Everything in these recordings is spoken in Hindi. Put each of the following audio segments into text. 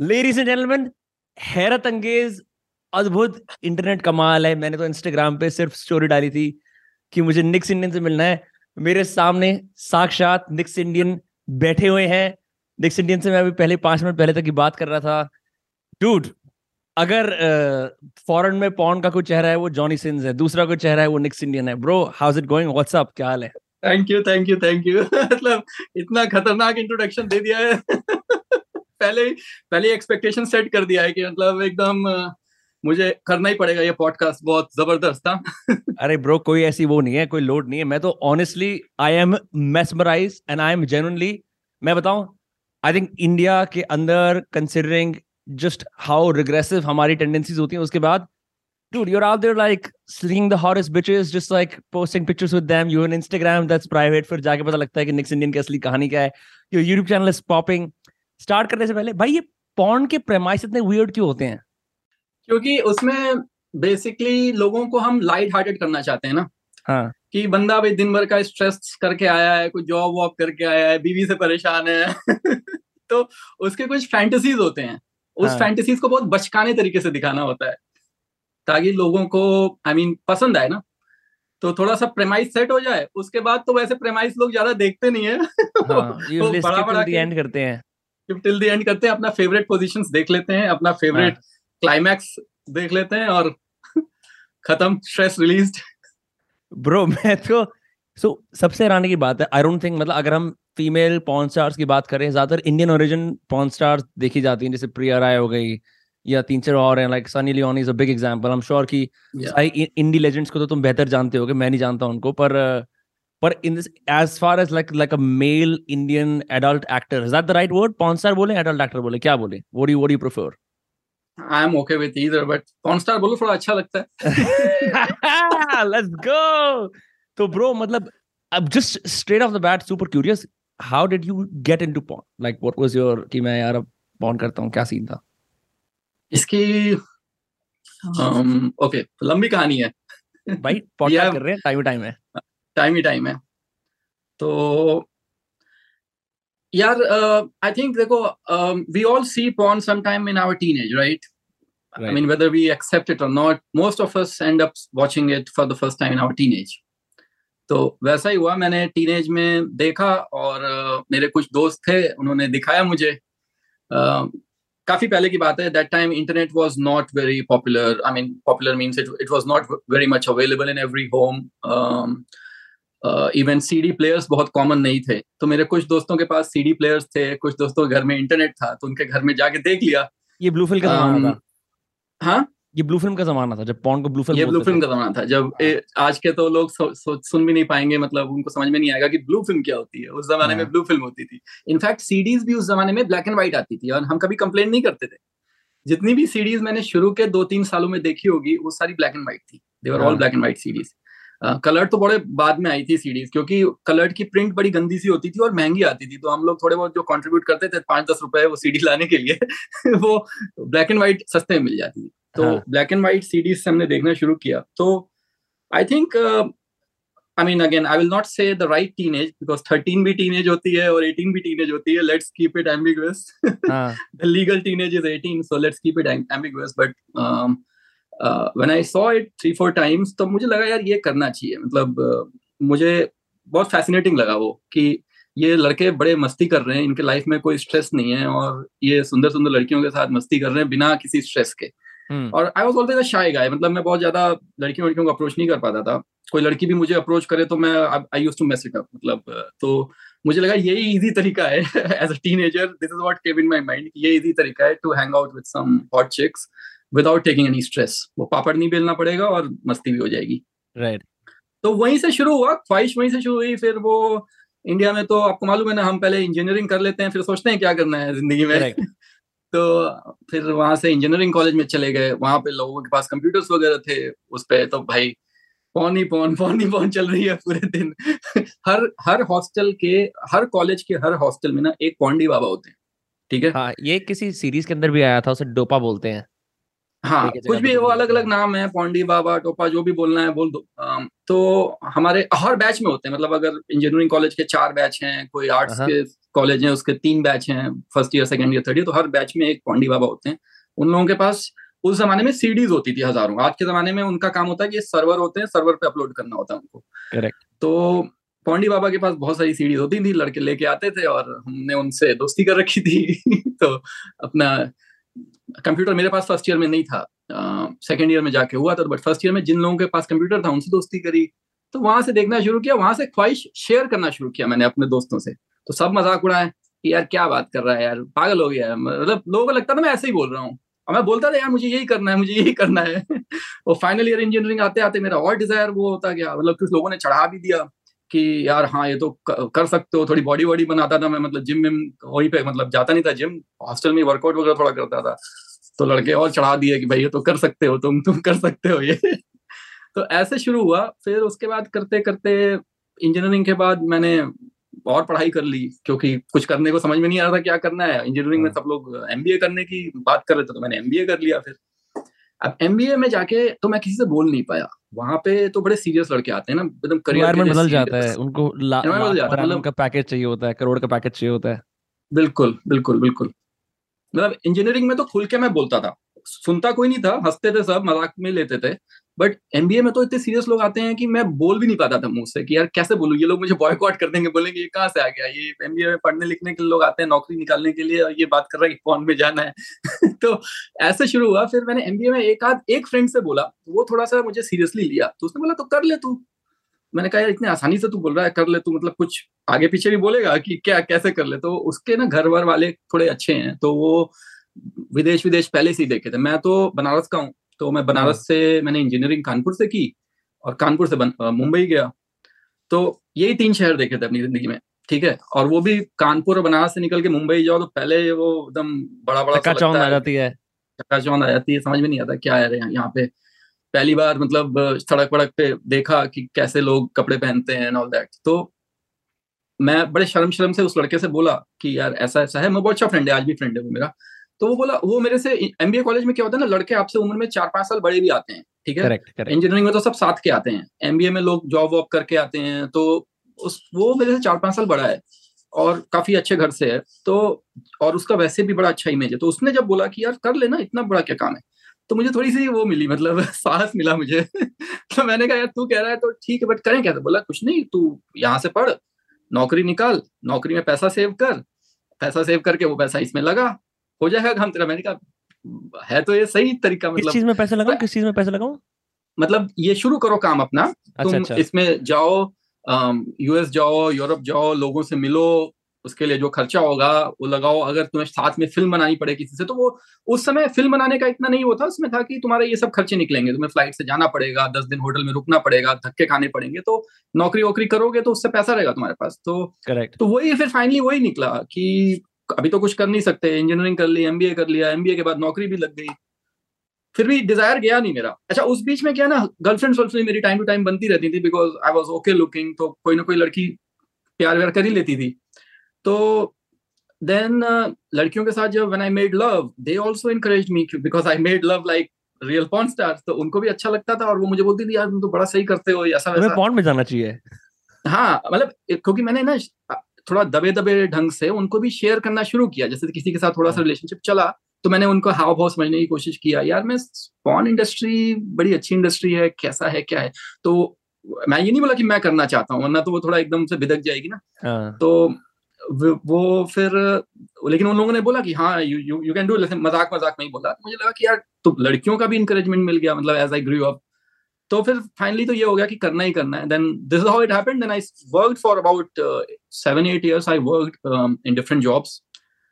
लेडीज़ एंड जेंटलमैन हैरत अंगेज, अद्भुत इंटरनेट कमाल है। मैंने तो इंस्टाग्राम पे सिर्फ़ स्टोरी डाली थी कि मुझे निक्स इंडियन से मिलना है। मेरे सामने साक्षात निक्स इंडियन बैठे हुए हैं। निक्स इंडियन से मैं अभी पहले पाँच मिनट पहले तक की बात कर रहा था। डूड अगर फॉरेन में पॉन का कोई चेहरा है, वो जॉनी सिंस है। दूसरा कोई चेहरा है, वो निक्स इंडियन है। Bro how's it going what's up क्या हाल है? Thank you thank you thank you मतलब इतना खतरनाक इंट्रोडक्शन दे दिया है। पहले पहले एक्सपेक्टेशन सेट कर दिया है कि मतलब एकदम मुझे करना ही पड़ेगा ये पॉडकास्ट बहुत ज़बरदस्त था अरे ब्रो कोई ऐसी वो नहीं है, कोई लोड नहीं है। मैं तो honestly I am mesmerise and I am genuinely मैं बताऊँ आई थिंक इंडिया के अंदर कंसिडरिंग जस्ट हाउ रिग्रेसिव हमारी टेंडेंसीज होती हैं, उसके बाद, dude, you're out there like slinging the hottest bitches, just like posting pictures with them, you on instagram, that's private, फिर जाके पता लगता है कि निक्स इंडियन की असली कहानी क्या है, your youtube channel is popping start करने से पहले भाई ये पॉन के प्रेमाइस इतने वियर्ड क्यों होते हैं? क्योंकि उसमें बेसिकली लोगों को हम लाइट हार्टेड करना चाहते हैं ना। हाँ। कि बंदा भाई दिन भर का स्ट्रेस करके आया है कुछ जॉब वॉब करके आया है बीवी से परेशान है। तो उसके कुछ फैंटेसीज होते हैं। उस हाँ. फैंटेसीज को बहुत बचकाने तरीके से दिखाना होता है। ताकि लोगों को आई I मीन mean, पसंद आए ना। तो थोड़ा सा प्रेमाइज सेट हो जाए उसके बाद तो वैसे प्रेमाइज लोग ज़्यादा देखते नहीं है। हाँ, ये बड़ा बड़ा एंड करते हैं। टिल द एंड करते हैं अपना फेवरेट पोजीशंस देख लेते हैं अपना फेवरेट क्लाइमैक्स हाँ। देख लेते हैं और खत्म स्ट्रेस रिलीज़ ब्रो मैं तो सो so, सबसे हैरानी की बात है आई डोंट थिंक मतलब अगर हम फीमेल पॉन स्टार्स की बात करें ज़्यादातर इंडियन ओरिजिन पॉन स्टार्स देखी जाती हैं जैसे प्रिया राय हो गई या तीन चार और हैं like Sunny Leone is a big example I am sure कि इंडी लेजेंड्स को तो तुम बेहतर जानते होगे मैं नहीं जानता उनको पर uh, But in this, as far as like like a male Indian adult actor, is that the right word? Porn star बोले, adult actor बोले, क्या बोले? What do you what do you prefer? I am okay with either, but porn star बोलो थोड़ा अच्छा लगता है. Let's go. तो bro, मतलब अब just straight off the bat, super curious. How did you get into porn? Like, what was your कि मैं यार अब porn करता हूँ क्या सीन था? इसकी um, okay, लंबी कहानी है. भाई पॉडकास्ट कर रहे हैं टाइम टाइम है टाइम ही टाइम है। तो यार आई थिंक देखो we all see porn some time in our teenage right I mean, whether we accept it or not, most of us end up watching it for the first time in our teenage. तो वैसा ही हुआ मैंने टीनेज में देखा और uh, मेरे कुछ दोस्त थे उन्होंने दिखाया मुझे। uh, काफ़ी पहले की बात है that time internet was not very popular I mean popular means it it was not very much available in every home even CD players बहुत कॉमन नहीं थे। तो मेरे कुछ दोस्तों के पास सीडी प्लेयर्स थे कुछ दोस्तों के घर में इंटरनेट था तो उनके घर में जाके देख लिया। ये ब्लू फ़िल्म का जमाना था। हाँ? ये ब्लू फ़िल्म का जमाना था जब पॉन को ब्लू फ़िल्म ये ब्लू फ़िल्म का जमाना था। जब ए, हाँ। आज के तो लोग सो, सो, सुन भी नहीं पाएँगे मतलब उनको समझ में नहीं आएगा कि ब्लू फ़िल्म क्या होती है। उस जमाने में ब्लू हाँ। फ़िल्म होती थी। इनफैक्ट सीडीज भी उस जमाने में ब्लैक एंड व्हाइट आती थी और हम कभी कंप्लेन नहीं करते थे। जितनी भी सीडीज मैंने शुरू के दो तीन सालों में देखी होगी वो सारी ब्लैक एंड व्हाइट थी। They were all black and white CDs colour तो बड़े बाद में आई थी सीडीज क्योंकि कलर की प्रिंट बड़ी गंदी सी होती थी और महँगी आती थी तो हम लोग थोड़े बहुत जो कंट्रीब्यूट करते थे पाँच दस रुपए वो सीडी लाने के लिए वो ब्लैक एंड व्हाइट सस्ते में मिल जाती थी। तो ब्लैक एंड व्हाइट सीडीज से हमने देखना शुरू किया। तो I think I mean again I will not say the right teenage because thirteen भी टीनेज होती है और एटीन भी टीनेज होती है let's keep it ambiguous the legal teenage is eighteen so let's keep it ambiguous but when I saw it three four times तो मुझे लगा यार ये करना चाहिए। मतलब uh, मुझे बहुत फैसिनेटिंग लगा वो कि ये लड़के बड़े मस्ती कर रहे हैं। इनके लाइफ में कोई स्ट्रेस नहीं है और ये सुंदर सुंदर लड़कियों के साथ मस्ती कर रहे हैं बिना किसी स्ट्रेस के। hmm. और I was always shy guy मतलब मैं बहुत ज़्यादा लड़कियों लड़कियों को अप्रोच नहीं कर पाता था। कोई लड़की भी मुझे अप्रोच करे तो मैं I used to mess it up मतलब तो मुझे लगा यही इजी तरीका है। As a teenager this is what came in my mind ये इजी तरीका है to hang out with some hot chicks without taking any stress वो पापड़ नहीं बेलना पड़ेगा और मस्ती भी हो जाएगी। Right right. तो वहीं से शुरू हुआ ख्वाहिश वहीं से शुरू हुई फिर वो इंडिया में तो आपको मालूम है ना हम पहले इंजीनियरिंग कर लेते हैं फिर सोचते हैं क्या करना है ज़िंदगी में। तो फिर वहाँ से इंजीनियरिंग कॉलेज में चले गए वहाँ पे लोगों के पास कंप्यूटर्स वगैरह थे उस पर तो भाई पौन ही पौन पौन ही पौन चल रही है पूरे दिन। हर हर हॉस्टल के हर कॉलेज के हर हॉस्टल में ना एक पौंडी बाबा होते हैं। ठीक है? हाँ ये किसी सीरीज़ के अंदर भी आया था उसे डोपा बोलते हैं। हाँ कुछ भी वो अलग अलग नाम है पौंडी बाबा टोपा जो भी बोलना है बोल दो। तो हमारे हर बैच में होते हैं मतलब अगर इंजीनियरिंग कॉलेज के चार बैच हैं कोई आर्ट्स के कॉलेज हैं उसके तीन बैच हैं first year second year third year तो हर बैच में एक पौंडी बाबा होते हैं। उन लोगों के पास उस जमाने में सीडीज होती थी हज़ारों। आज के जमाने में उनका काम होता है कि सर्वर होते हैं सर्वर पे अपलोड करना होता है उनको। करेक्ट तो पौंडी बाबा के पास बहुत सारी सीडीज होती थी लड़के लेके आते थे और हमने उनसे दोस्ती कर रखी थी। तो अपना कंप्यूटर मेरे पास फ़र्स्ट ईयर में नहीं था। सेकेंड ईयर में जाके हुआ था बट फ़र्स्ट ईयर में जिन लोगों के पास कंप्यूटर था, उनसे दोस्ती करी। तो वहाँ से देखना शुरू किया, वहाँ से ख्वाहिश शेयर करना शुरू किया मैंने अपने दोस्तों से। तो सब मज़ाक उड़ाए कि यार क्या बात कर रहा है यार, पागल हो गया मतलब लोगों को लगता था मैं ऐसे ही बोल रहा हूँ। और मैं बोलता था, यार मुझे यही करना है, मुझे यही करना है। और फाइनल ईयर इंजीनियरिंग आते आते मेरा और डिज़ायर वो होता गया। मतलब कुछ लोगों ने चढ़ा भी दिया। कि यार हाँ ये तो कर सकते हो थोड़ी बॉडी वॉडी बनाता था मैं मतलब जिम में वहीं पे मतलब जाता नहीं था जिम हॉस्टल में वर्कआउट वगैरह थोड़ा करता था। तो लड़के और चढ़ा दिए कि भाई ये तो कर सकते हो तुम तुम कर सकते हो ये। तो ऐसे शुरू हुआ फिर उसके बाद करते करते इंजीनियरिंग के बाद मैंने और पढ़ाई कर ली क्योंकि कुछ करने को समझ में नहीं आ रहा था क्या करना है। इंजीनियरिंग में हाँ। सब लोग एमबीए करने की बात कर रहे थे तो मैंने एमबीए कर लिया फिर। अब एमबीए में जाके तो मैं किसी से बोल नहीं पाया। वहाँ पे तो बड़े सीरियस लड़के आते हैं ना एकदम करियर बदल जाता है उनको बदल जाता है मतलब का पैकेज चाहिए होता है करोड़ का पैकेज चाहिए होता है। बिल्कुल बिल्कुल बिल्कुल। मतलब इंजीनियरिंग में तो खुल के मैं बोलता था। सुनता कोई नहीं था हँसते थे सब मज़ाक में लेते थे। बट एमबीए में तो इतने सीरियस लोग आते हैं कि मैं बोल भी नहीं पाता था मुँह से कि यार कैसे बोलूँ? ये लोग मुझे बॉयकॉट कर देंगे, बोलेंगे, ये कहाँ से आ गया? ये एमबीए में पढ़ने लिखने के लोग आते हैं नौकरी निकालने के लिए और ये बात कर रहा है कि कौन में जाना है। तो ऐसे शुरू हुआ। फिर मैंने एमबीए में एक आध, एक फ्रेंड से बोला, वो थोड़ा सा मुझे सीरियसली लिया। तो उसने बोला तो कर ले तू। मैंने कहा, यार, इतनी आसानी से तू बोल रहा है, कर ले तू मतलब कुछ आगे पीछे भी बोलेगा कि क्या, कैसे कर ले? तो उसके ना घर वर वाले थोड़े अच्छे हैं तो वो विदेश विदेश पहले से ही देखे थे। मैं तो बनारस का हूँ तो मैं बनारस। से मैंने इंजीनियरिंग कानपुर से की और कानपुर से मुंबई गया। तो यही तीन शहर देखे थे अपनी ज़िंदगी में ठीक है? और वो भी कानपुर और बनारस से निकल के मुंबई जाओ तो पहले वो एकदम बड़ा बड़ा आ जाती है। चौंध आ जाती है समझ में नहीं आता क्या है यहाँ पे पहली बार मतलब सड़क वड़क पे देखा कि कैसे लोग कपड़े पहनते हैं एंड ऑल दैट तो मैं बड़े शर्म शर्म से उस लड़के से बोला कि यार ऐसा ऐसा है। मैं बहुत अच्छा फ्रेंड है आज भी फ्रेंड है वो मेरा। तो वो बोला वो मेरे से एमबीए कॉलेज में क्या होता है ना लड़के आपसे उम्र में चार पाँच साल बड़े भी आते हैं ठीक है? इंजीनियरिंग में तो सब साथ के आते हैं एमबीए में लोग जॉब वॉब करके आते हैं तो उस वो मेरे से चार पाँच साल बड़ा है और काफ़ी अच्छे घर से है तो और उसका वैसे भी बड़ा अच्छा इमेज है। तो उसने जब बोला कि यार कर लेना इतना बड़ा क्या काम है? तो मुझे थोड़ी सी वो मिली मतलब साहस मिला मुझे। तो मैंने कहा यार तू कह रहा है तो ठीक है बट करें क्या? बोला कुछ नहीं तू यहाँ से पढ़ नौकरी निकाल नौकरी में पैसा सेव कर पैसा सेव करके वो पैसा इसमें लगा हो जाएगा काम तेरा। मैंने कहा है तो ये सही तरीका मतलब किस चीज़ में पैसा लगाऊँ? किस चीज़ में पैसा लगाऊँ? मतलब ये शुरू करो काम अपना। अच्छा, तुम अच्छा. इसमें जाओ यूएस जाओ यूरोप जाओ लोगों से मिलो उसके लिए जो खर्चा होगा वो लगाओ। अगर तुम्हें साथ में फ़िल्म बनानी पड़े किसी से तो वो उस समय फ़िल्म बनाने का इतना नहीं होता उसमें था कि तुम्हारे ये सब खर्चे निकलेंगे। तुम्हें फ़्लाइट से जाना पड़ेगा दस दिन होटल में रुकना पड़ेगा धक्के खाने पड़ेंगे तो नौकरी वोकरी करोगे तो उससे पैसा रहेगा तुम्हारे पास। तो करेक्ट तो वही फिर फाइनली वही निकला कि अभी तो कुछ कर नहीं सकते इंजीनियरिंग कर ली एमबीए कर लिया एमबीए के बाद नौकरी भी लग गई। फिर भी डिज़ायर गया नहीं मेरा। अच्छा उस बीच में क्या ना गर्लफ्रेंड वर्लफ्रेंड मेरी टाइम टू टाइम बनती रहती थी because I was okay looking तो कोई ना कोई लड़की प्यार व्यार कर ही लेती थी। तो देन uh, लड़कियों के साथ जब when I made love they also encourage me because I made love like real porn star तो उनको भी अच्छा लगता था और वो मुझे बोलती थी यार तुम तो बड़ा सही करते हो ऐसा वैसा पॉन में जाना चाहिए। हाँ मतलब क्योंकि मैंने ना थोड़ा दबे दबे ढंग से उनको भी शेयर करना शुरू किया। जैसे किसी के साथ थोड़ा सा रिलेशनशिप हाँ। चला तो मैंने उनको हाव भाव समझने की कोशिश किया। यार मैं स्पॉन इंडस्ट्री बड़ी अच्छी इंडस्ट्री है कैसा है क्या है? तो मैं ये नहीं बोला कि मैं करना चाहता हूँ वरना तो वो थोड़ा एकदम से भिदक जाएगी ना। हाँ। तो वो फिर लेकिन उन लोगों ने बोला कि हाँ यू यू कैन डू मज़ाक मज़ाक में ही बोला। मुझे लगा कि यार तो लड़कियों का भी इंकरेजमेंट मिल गया मतलब एज आई ग्रू अप तो फिर फाइनली तो ये हो गया कि करना ही करना है। Then this is how it happened then I worked for about seven eight years I worked in different jobs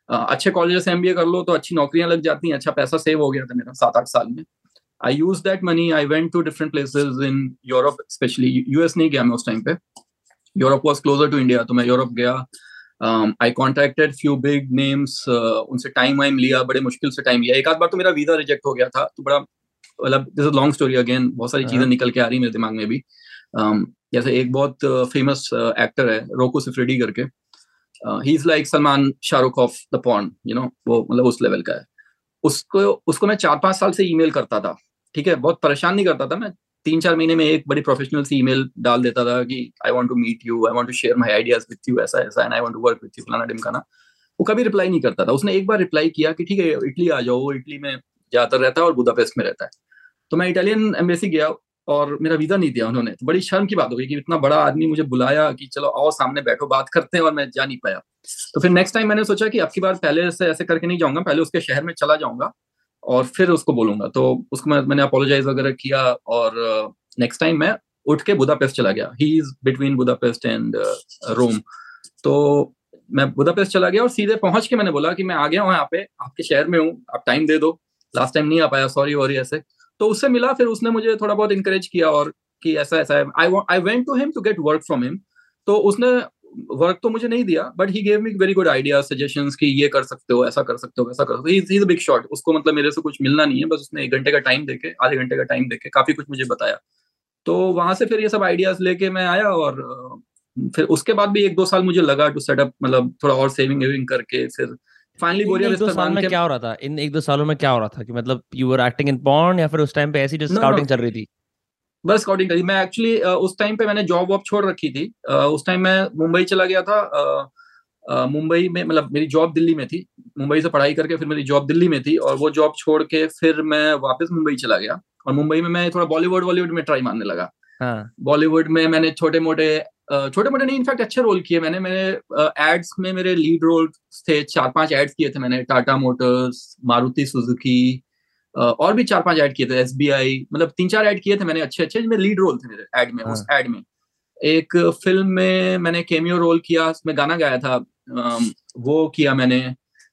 अच्छे कॉलेज से एमबीए कर लो तो अच्छी नौकरियाँ लग जाती हैं अच्छा पैसा सेव हो गया था मेरा सात आठ साल में। I used that money I went to different places in Europe specially US नहीं गया मैं उस टाइम पे। Europe was closer to India तो मैं यूरोप गया। I contacted few big names उनसे टाइम वाइम लिया, बड़े मुश्किल से टाइम लिया। एक आध बार तो मेरा वीज़ा रिजेक्ट हो गया था तो बड़ा मतलब this is long story again बहुत सारी चीज़ें हाँ। निकल के आ रही मेरे दिमाग में भी। Um, जैसे एक बहुत फ़ेमस एक्टर है रोको सिफ्रेडी करके। He is like Salman Shahrukh of the pond you know वो मतलब उस लेवल का है। उसको उसको मैं चार पाँच साल से ईमेल करता था ठीक है? बहुत परेशान नहीं करता था मैं तीन चार महीने में एक बड़ी प्रोफेशनल सी ईमेल डाल देता था कि I want to meet you I want to share my ideas with you ऐसा ऐसा and I want to work with you फलाना डिमकाना वो कभी रिप्लाई नहीं करता था। उसने एक बार रिप्लाई किया कि ठीक है इटली आ जाओ वो इटली में ज़्यादातर रहता है और बुदापेस्ट में रहता है। तो मैं इटालियन एम्बेसी गया और मेरा वीज़ा नहीं दिया उन्होंने। तो बड़ी शर्म की बात हो गई कि इतना बड़ा आदमी मुझे बुलाया कि चलो आओ सामने बैठो बात करते हैं और मैं जा नहीं पाया। तो फिर नेक्स्ट टाइम मैंने सोचा कि अब की बार पहले से ऐसे करके नहीं जाऊँगा पहले उसके शहर में चला जाऊँगा और फिर उसको बोलूँगा। तो उसको मैं, मैंने अपोलोजाइज वगैरह किया और नेक्स्ट टाइम मैं उठ के बुदापेस्ट चला गया। He is between Budapest and Rome तो मैं बुदापेस्ट चला गया और सीधे पहुँच के मैंने बोला कि मैं आ गया हूँ यहाँ पे आपके शहर में हूँ आप टाइम दे दो। लास्ट टाइम नहीं आ पाया सॉरी वॉरी ऐसे। तो उससे मिला, फिर उसने मुझे थोड़ा बहुत इंकरेज किया और कि ऐसा ऐसा है। I I went to him to get work from him तो उसने वर्क तो मुझे नहीं दिया but he gave me very good idea suggestion कि ये कर सकते हो, ऐसा कर सकते हो, वैसा कर सकते हो। बिग शॉट उसको मतलब मेरे से कुछ मिलना नहीं है, बस उसने एक घंटे का टाइम देके, आधे घंटे का टाइम देके काफ़ी कुछ मुझे बताया। तो वहाँ से फिर ये सब आइडियाज़ लेके मैं आया और फिर उसके बाद भी एक दो साल मुझे लगा टू सेटअप मतलब थोड़ा और सेविंग वेविंग करके, फिर फाइनली बोरिया दो साल में क्या हो रहा था? इन एक दो सालों में क्या हो रहा था कि मतलब you were acting in porn या फिर उस टाइम पे ऐसी जस्ट स्काउटिंग चल रही थी? बस स्काउटिंग करी। मैं एक्चुअली उस टाइम पे मैंने जॉब वॉब छोड़ रखी थी। उस टाइम मैं मुंबई चला गया था। मुंबई में मतलब मेरी जॉब दिल्ली में थी। मुंबई से पढ़ाई करके फिर मेरी जॉब दिल्ली में थी और वो जॉब छोड़ के फिर मैं वापस मुंबई चला गया। और मुंबई में मैं थोड़ा बॉलीवुड बॉलीवुड में ट्राई मारने लगा। बॉलीवुड हाँ। में मैंने छोटे मोटे छोटे मोटे नहीं इनफैक्ट अच्छे रोल किए मैंने। मेरे एड्स में मेरे लीड रोल थे चार पाँच एड्स किए थे मैंने। टाटा मोटर्स मारुति सुजुकी और भी चार पाँच ऐड किए थे। एसबीआई मतलब तीन चार ऐड किए थे मैंने अच्छे अच्छे जिसमें लीड रोल थे मेरे ऐड में हाँ. उस ऐड में। एक फ़िल्म में मैंने केमियो रोल किया उसमें गाना गाया था वो किया मैंने।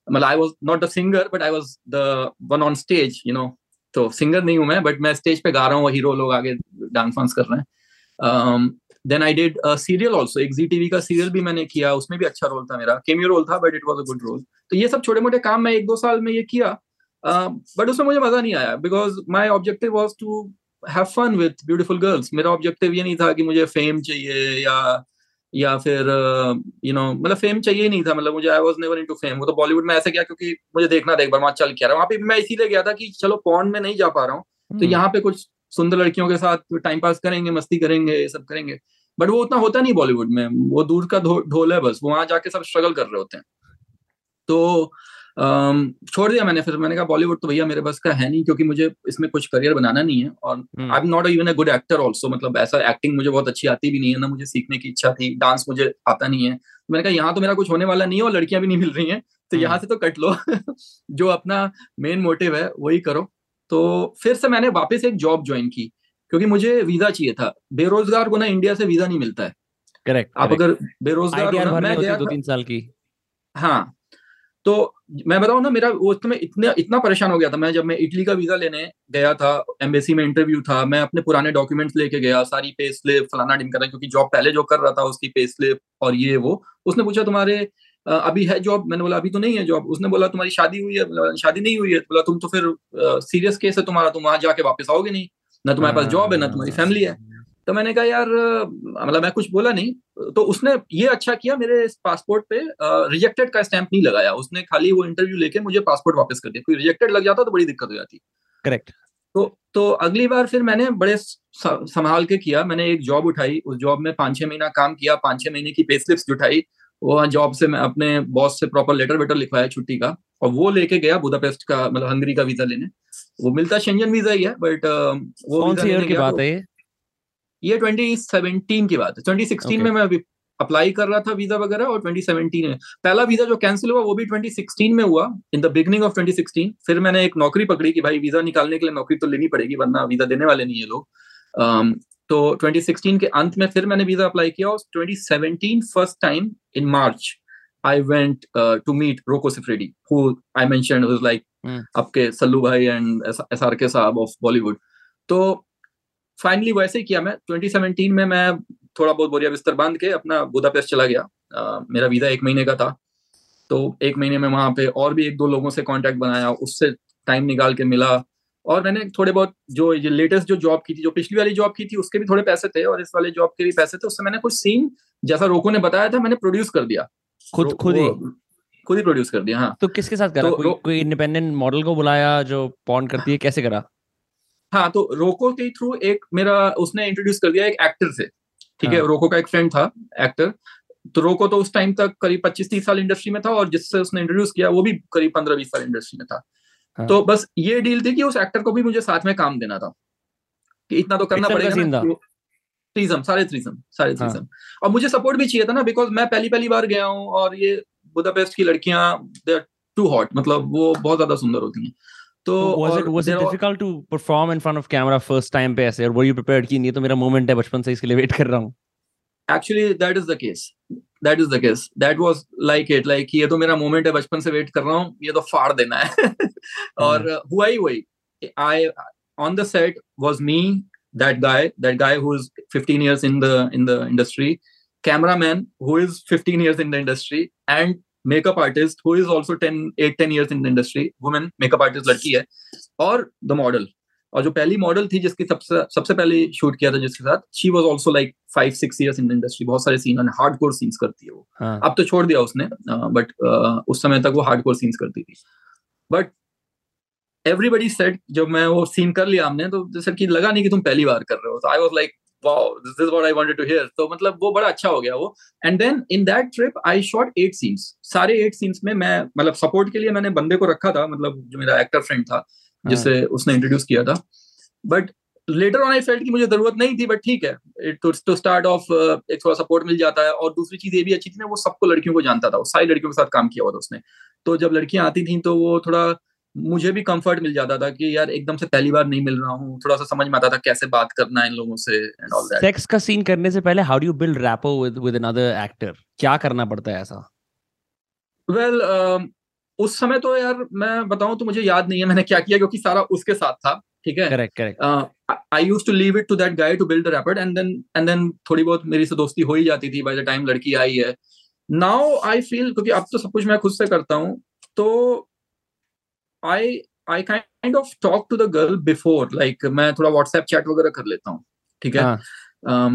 मतलब I was not the singer but I was the one on stage you know तो सिंगर नहीं हूँ मैं बट मैं स्टेज पे गा रहा हूँ हीरो लोग आगे डांस वांस कर रहे हैं। Then I did serial also एक जी टीवी का सीरियल भी मैंने किया उसमें भी अच्छा रोल था मेरा। केमियो रोल था but it was a good role तो ये सब छोटे मोटे काम मैं एक दो साल में ये किया। बट उसमें मुझे मज़ा नहीं आया because my objective was to have fun with beautiful girls मेरा ऑब्जेक्टिव ये नहीं था कि मुझे फेम चाहिए या या फिर यू नो मतलब फेम चाहिए नहीं था। मतलब मुझे I was never into fame वो तो बॉलीवुड में ऐसे गया क्योंकि मुझे देखना था एक बार वहाँ चल क्या रहा वहाँ पे मैं इसीलिए गया था कि चलो पॉन में नहीं जा पा रहा हूँ। तो हम्म। यहाँ पे कुछ सुंदर लड़कियों के साथ टाइम पास करेंगे मस्ती करेंगे ये सब करेंगे। बट वो उतना होता नहीं बॉलीवुड में। वो दूर का ढोल है बस। वहाँ जाके सब स्ट्रगल कर रहे होते हैं। तो छोड़ दिया मैंने फिर। मैंने कहा बॉलीवुड तो भैया मेरे बस का है नहीं क्योंकि मुझे इसमें कुछ करियर बनाना नहीं है। और I am not even a good actor also मतलब ऐसा एक्टिंग मुझे बहुत अच्छी आती भी नहीं है। ना मुझे सीखने की इच्छा थी। डांस मुझे आता नहीं है। तो मैंने कहा यहाँ तो मेरा कुछ होने वाला नहीं है और लड़कियाँ भी नहीं मिल रही हैं। तो यहाँ से तो कट लो। जो अपना मेन मोटिव है वही करो। तो फिर से मैंने वापस एक जॉब ज्वाइन की क्योंकि मुझे वीज़ा चाहिए था। बेरोजगार को ना इंडिया से वीज़ा नहीं मिलता है। करेक्ट आप अगर बेरोजगार मैं गया दो तीन साल की। हाँ तो मैं बताऊँ ना मेरा वो समय इतना इतना परेशान हो गया था। मैं जब मैं इटली का वीज़ा लेने गया था एम्बेसी में इंटरव्यू था मैं अपने पुराने डॉक्यूमेंट्स लेके गया सारी पे स्लिप फलाना डिम कर क्योंकि जॉब पहले जो कर रहा था उसकी पे स्लिप और ये वो। उसने पूछा तुम्हारे अभी है जॉब मैंने बोला अभी तो नहीं है जॉब उसने बोला तुम्हारी शादी हुई है? शादी नहीं हुई है? बोला तुम तो फिर सीरियस केस है तुम्हारा तुम वहाँ जाके वापस आओगे नहीं। ना तुम्हारे पास जॉब है ना तुम्हारी फैमिली है। तो मैंने कहा यार मतलब मैं कुछ बोला नहीं। तो उसने ये अच्छा किया मेरे पासपोर्ट पे रिजेक्टेड का स्टैंप नहीं लगाया। उसने खाली वो इंटरव्यू लेके मुझे पासपोर्ट वापस कर दिया। कोई रिजेक्टेड लग जाता तो बड़ी दिक्कत हो जाती। करेक्ट तो तो अगली बार फिर मैंने बड़े संभाल के किया। मैंने एक जॉब उठाई। उस जॉब में पाँच छह महीना काम किया। पाँच छह महीने की पे स्लिप्स जुटाई। वो जॉब से मैं अपने बॉस से प्रॉपर लेटर वेटर लिखवाया छुट्टी का और वो लेके गया बुदापेस्ट का मतलब हंगरी का वीज़ा लेने। वो मिलता शेंजन वीज़ा ही है बट वो कौन सी ईयर की बात है ये? 2017 की बात है। 2016 okay. में मैं अभी अप्लाई कर रहा था वीज़ा वगैरह और 2017 में पहला वीज़ा जो कैंसिल हुआ वो भी 2016 में हुआ इन द बिगनिंग ऑफ़ 2016 फिर मैंने एक नौकरी पकड़ी कि भाई वीज़ा निकालने के लिए नौकरी तो लेनी पड़ेगी वरना वीज़ा देने वाले नहीं है लोग। Um, तो 2016 के अंत में फिर मैंने वीज़ा अप्लाई किया और 2017 first time in March I went to meet Rocco Siffredi who I mentioned was like आपके सल्लू भाई एंड एस आर के साहब ऑफ़ बॉलीवुड तो फाइनली वैसे ही किया मैं 2017 में मैं थोड़ा बहुत बोरिया बिस्तर बाँध के अपना बुदापेस्ट चला गया। आ, मेरा वीज़ा एक महीने का था। तो एक महीने में वहाँ पे और भी एक दो लोगों से कांटेक्ट बनाया उससे टाइम निकाल के मिला। और मैंने थोड़े बहुत जो ये लेटेस्ट जो जॉब की थी जो पिछली वाली जॉब की थी उसके भी थोड़े पैसे थे और इस वाले जॉब के भी पैसे थे उससे मैंने कुछ सीन जैसा रोको ने बताया था मैंने प्रोड्यूस कर दिया। खुद खुद ही? खुद ही प्रोड्यूस कर दिया हाँ। तो किसके साथ करा? तो कोई कोई इंडिपेंडेंट मॉडल को बुलाया जो पॉन करती है? कैसे करा? हाँ तो रोको के थ्रू एक मेरा उसने इंट्रोड्यूस कर दिया एक एक्टर से ठीक है? हाँ। रोको का एक फ्रेंड था एक्टर तो रोको तो उस टाइम तक करीब 25-30 साल इंडस्ट्री में था और जिससे उसने इंट्रोड्यूस किया वो भी करीब 15-20 साल इंडस्ट्री में था। हाँ। तो बस ये डील थी कि उस एक्टर को भी मुझे साथ में काम देना था कि इतना तो करना किस पड़ेगा ना था? थ्रीसम सारे थ्रीसम सारे हाँ। और मुझे सपोर्ट भी चाहिए था ना बिकॉज़ मैं पहली पहली बार गया हूँ और ये बुदापेस्ट की लड़कियाँ दे आर टू हॉट मतलब वो बहुत ज़्यादा सुंदर होती हैं तो was it और was it they're all- difficult to perform in front of camera first time पे ऐसे और were you prepared कि ये तो मेरा मोमेंट है बचपन से इसके लिए वेट कर रहा हूँ actually that is the case that is the case that was like it like ये तो मेरा मोमेंट है बचपन से वेट कर रहा हूँ ये तो फाड़ देना है और uh, हुआ ही वही I on the set was me that guy that guy who is 15 years in the in the industry cameraman who is 15 years in the industry and makeup artist who is also 10 8 10 years in the industry woman makeup artist लड़की है और the model और जो पहली मॉडल थी जिसकी सबसे सबसे पहले शूट किया था जिसके साथ she was also like five six years in the industry बहुत सारे सीन हार्ड कोर सीन्स करती है वो। हाँ। अब तो छोड़ दिया उसने बट उस समय तक वो हार्ड कोर सीन्स करती थी। बट एवरीबडी सेट जब मैं वो सीन कर लिया हमने तो जैसे कि लगा नहीं कि तुम पहली बार कर रहे हो। तो I was like wow this is what I wanted to hear तो मतलब वो बड़ा अच्छा हो गया वो। And then in that trip I shot eight scenes सारे एट सीन्स में मैं मतलब सपोर्ट के लिए मैंने बंदे को रखा था मतलब जो मेरा एक्टर फ्रेंड था जिसे उसने इंट्रोड्यूस किया था। But later on I felt की मुझे ज़रूरत नहीं थी बट ठीक है। टू स्टार्ट ऑफ़ एक थोड़ा सपोर्ट मिल जाता है और दूसरी चीज़ ये भी अच्छी थी ना वो सबको लड़कियों को जानता था। वो सारी लड़कियों के साथ काम किया हुआ था उसने। तो जब लड़कियाँ आती थी तो वो थोड़ा मुझे भी कंफर्ट मिल जाता था कि यार एकदम से पहली बार नहीं मिल रहा हूँ थोड़ा सा समझ में आता था कैसे बात करना है इन लोगों से एंड ऑल दैट सेक्स का सीन करने से पहले how do you build rapport with with another actor क्या करना पड़ता है ऐसा? वेल उस समय तो यार मैं बताऊँ तो मुझे याद नहीं है मैंने क्या किया क्योंकि सारा उसके साथ था ठीक है? Correct correct I used to leave it to that guy to build rapport and then and then थोड़ी बहुत मेरी से दोस्ती हो ही जाती थी बाय द टाइम लड़की आई है। नाउ आई फील क्योंकि अब तो सब कुछ मैं खुद से करता हूँ तो I I kind of talk to the girl before like मैं थोड़ा व्हाट्सएप चैट वगैरह कर लेता हूँ ठीक है? हाँ।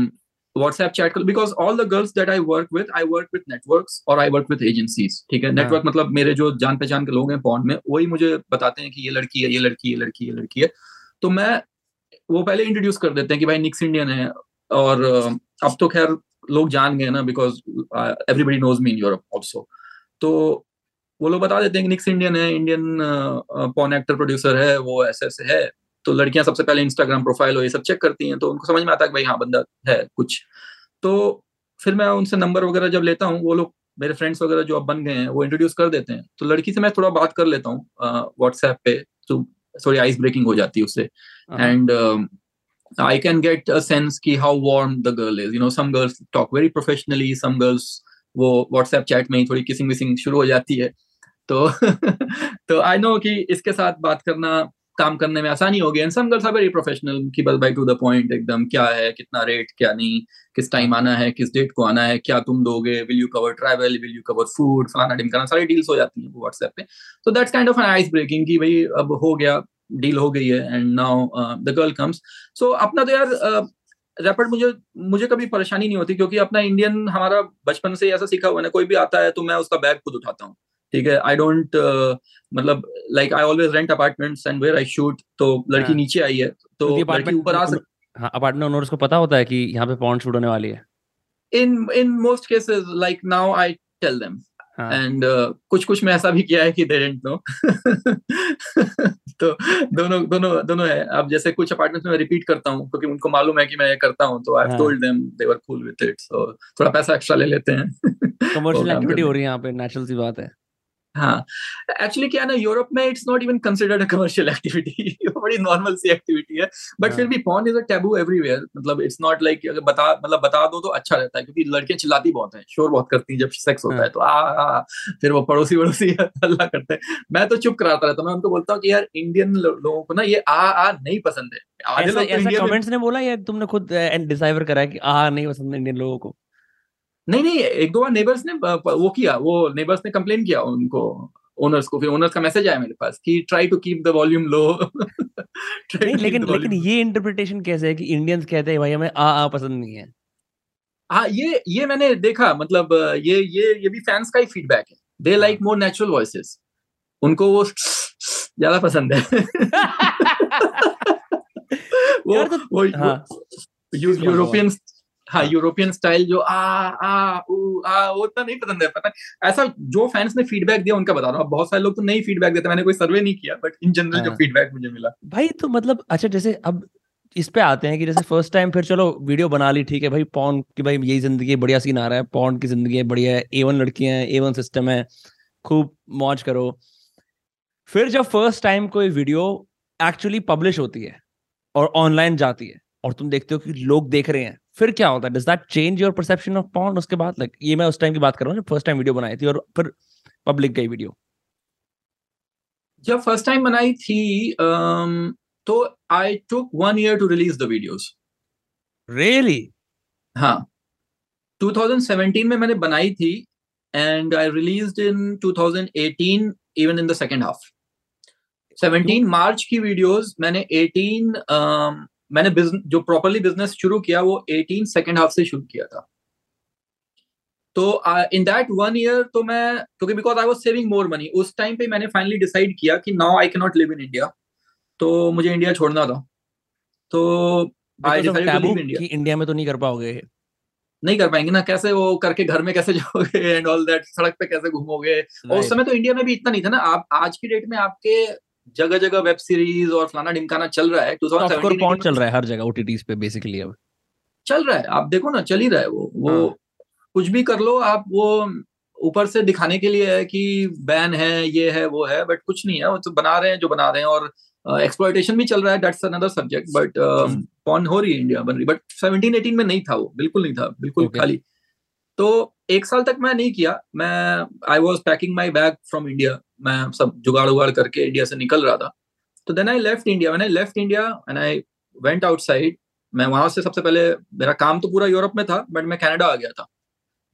व्हाट्सएप चैट कर because all the girls that I work with I work with networks और आई वर्क विद एजेंसीज ठीक है? नेटवर्क मतलब मेरे जो जान पहचान के लोग हैं पॉन्ड में वही मुझे बताते हैं कि ये लड़की है ये लड़की ये लड़की ये लड़की है। तो मैं वो पहले इंट्रोड्यूस कर देते हैं कि भाई निक्स इंडियन है और अब तो खैर लोग जान गए ना because everybody knows me in Europe also तो वो लोग बता देते हैं कि निक्स इंडियन है इंडियन पॉन एक्टर प्रोड्यूसर है वो ऐसे ऐसे है। तो लड़कियाँ सबसे पहले इंस्टाग्राम प्रोफ़ाइल हो ये सब चेक करती हैं तो उनको समझ में आता है कि भाई हाँ बंदा है कुछ। तो फिर मैं उनसे नंबर वगैरह जब लेता हूँ वो लोग मेरे फ्रेंड्स वगैरह जो अब बन गए हैं वो इंट्रोड्यूस कर देते हैं। तो लड़की से मैं थोड़ा बात कर लेता हूँ व्हाट्सएप पे तो थोड़ी आइस ब्रेकिंग हो जाती है उससे। And I can get a sense कि how warm the girl is. You know, some girls talk very professionally, some girls वो WhatsApp चैट में ही थोड़ी किसिंग विसिंग शुरू हो जाती है। तो तो आई नो कि इसके साथ बात करना काम करने में आसानी होगी। And some girls are very professional कि बस बाय टू द पॉइंट एकदम क्या है, कितना रेट क्या नहीं, किस टाइम आना है, किस डेट को आना है, क्या तुम दोगे will you cover travel will you cover food फलाना ढिमकाना सारी डील्स हो जाती हैं व्हाट्सएप पे। तो that's kind of an ice breaking कि भाई अब हो गया डील हो गई है and now the girl comes so अपना तो यार रैपिड मुझे मुझे कभी परेशानी नहीं होती क्योंकि अपना इंडियन हमारा बचपन से ऐसा सीखा हुआ है कोई भी आता है तो मैं उसका बैग खुद उठाता हूँ। ठीक है? आई डोंट मतलब like I always rent apartments and where I shoot तो लड़की नीचे आई है तो लड़की ऊपर आ सकती हाँ अपार्टमेंट ओनर्स को पता होता है कि यहाँ पे पॉन्ड शूट होने वाली है। In in most cases like now I tell them and कुछ कुछ में ऐसा भी किया है कि दे डेंट नो तो दोनों दोनों दोनों है। अब जैसे कुछ अपार्टमेंट्स में रिपीट करता हूँ क्योंकि उनको मालूम है कि मैं ये करता हूँ तो I told them they were cool with it so थोड़ा पैसा एक्स्ट्रा ले लेते हैं। कमर्शियल एक्टिविटी हो रही है यहाँ पे नेचुरल सी बात है। हाँ। एक्चुअली क्या ना यूरोप में it's not even considered a commercial activity बड़ी नॉर्मल सी एक्टिविटी है। बट फिर भी porn is a taboo everywhere मतलब इट्स नॉट लाइक अगर बता मतलब बता दो तो अच्छा रहता है क्योंकि लड़कियाँ चिल्लाती बहुत हैं। शोर बहुत करती हैं जब सेक्स होता है। तो। आ, आ फिर वो पड़ोसी वड़ोसी हल्ला करते हैं। मैं तो चुप कराता रहता हूँ। मैं उनको बोलता हूँ कि यार इंडियन लोगों को ना ये आ आ नहीं पसंद है। आधे लोग ऐसा कमेंट्स ने बोला या तुमने खुद डिसाइवर करा कि आ नहीं पसंद इंडियन लोगों को? नहीं नहीं एक दो बार नेबर्स ने वो किया वो नेबर्स ने कंप्लेन किया उनको ओनर्स को फिर ओनर्स का मैसेज आया मेरे पास कि try to keep the volume low नहीं लेकिन लेकिन ये इंटरप्रिटेशन कैसे है कि इंडियंस कहते हैं भाई हमें आ आ पसंद नहीं है? हाँ ये ये मैंने देखा मतलब ये ये ये भी फैंस का ही फीडबैक है। They like more natural voices उनको वो ज़्यादा पसंद है। वो तो, वो, हाँ, वो यूरोपियन हाँ यूरोपियन स्टाइल जो आ आ ऊ आ वो उतना नहीं पसंद है पता ऐसा जो फैंस ने फीडबैक दिया उनका बता रहा हूँ। बहुत सारे लोग तो नहीं फीडबैक देते मैंने कोई सर्वे नहीं किया बट इन जनरल जो फीडबैक हाँ। मुझे मिला। भाई तो मतलब अच्छा जैसे अब इस पे आते हैं कि जैसे फ़र्स्ट टाइम फिर चलो वीडियो बना ली ठीक है भाई पॉन की भाई यही ज़िंदगी बढ़िया सीन आ रहा है पॉन की ज़िंदगी है बढ़िया है ए वन लड़कियाँ हैं ए वन सिस्टम है खूब मौज करो। फिर जब फ़र्स्ट टाइम कोई वीडियो एक्चुअली पब्लिश होती है और ऑनलाइन जाती है और तुम देखते हो कि लोग देख रहे हैं फिर क्या होता है? Does that change your perception of porn उसके बाद लाइक ये मैं उस टाइम की बात कर रहा हूँ जब फ़र्स्ट टाइम वीडियो बनाई थी और फिर पब्लिक गई वीडियो जब फ़र्स्ट टाइम बनाई थी um, तो I took one year to release the videos really हाँ। 2017 में मैंने बनाई थी and I released in 2018 even in the second half 17 March की वीडियोस मैंने 18 um, मैंने जो प्रॉपरली बिज़नेस शुरू किया वो 18 सेकेंड हाफ़ से शुरू किया था। तो इन दैट वन ईयर तो मैं क्योंकि because I was saving more money उस टाइम पे मैंने फाइनली डिसाइड किया कि now I can not live in India तो मुझे इंडिया छोड़ना था। तो I decided to live India India में तो नहीं कर पाओगे। नहीं कर पाएँगे ना कैसे वो करके घर में कैसे जाओगे एंड ऑल दैट सड़क पे कैसे घूमोगे? और उस समय तो इंडिया में भी इतना नहीं था ना। आप आज की डेट में आपके जगह जगह वेब सीरीज़ और फलाना ढिमकाना चल रहा है तो चल रहा है? हर जगह ओटीटीज पे बेसिकली अब। चल रहा है। आप देखो ना चल ही रहा है वो। वो हाँ. कुछ भी कर लो आप वो ऊपर से दिखाने के लिए है कि बैन है ये है वो है बट कुछ नहीं है। वो तो बना रहे हैं जो बना रहे हैं और एक्सप्लोइटेशन uh, भी चल रहा है। That's another subject but porn हो रही है इंडिया बन रही? बट सेवनटीन एटीन में नहीं था वो। बिल्कुल नहीं था। बिल्कुल okay. खाली। तो एक साल तक मैं नहीं किया। मैं I was packing my bag from India मैं सब जुगाड़ उगाड़ करके इंडिया से निकल रहा था। तो देन आई लेफ़्ट इंडिया मैंने left India and I went outside मैं वहाँ से सबसे पहले मेरा काम तो पूरा यूरोप में था बट मैं कनाडा आ गया था।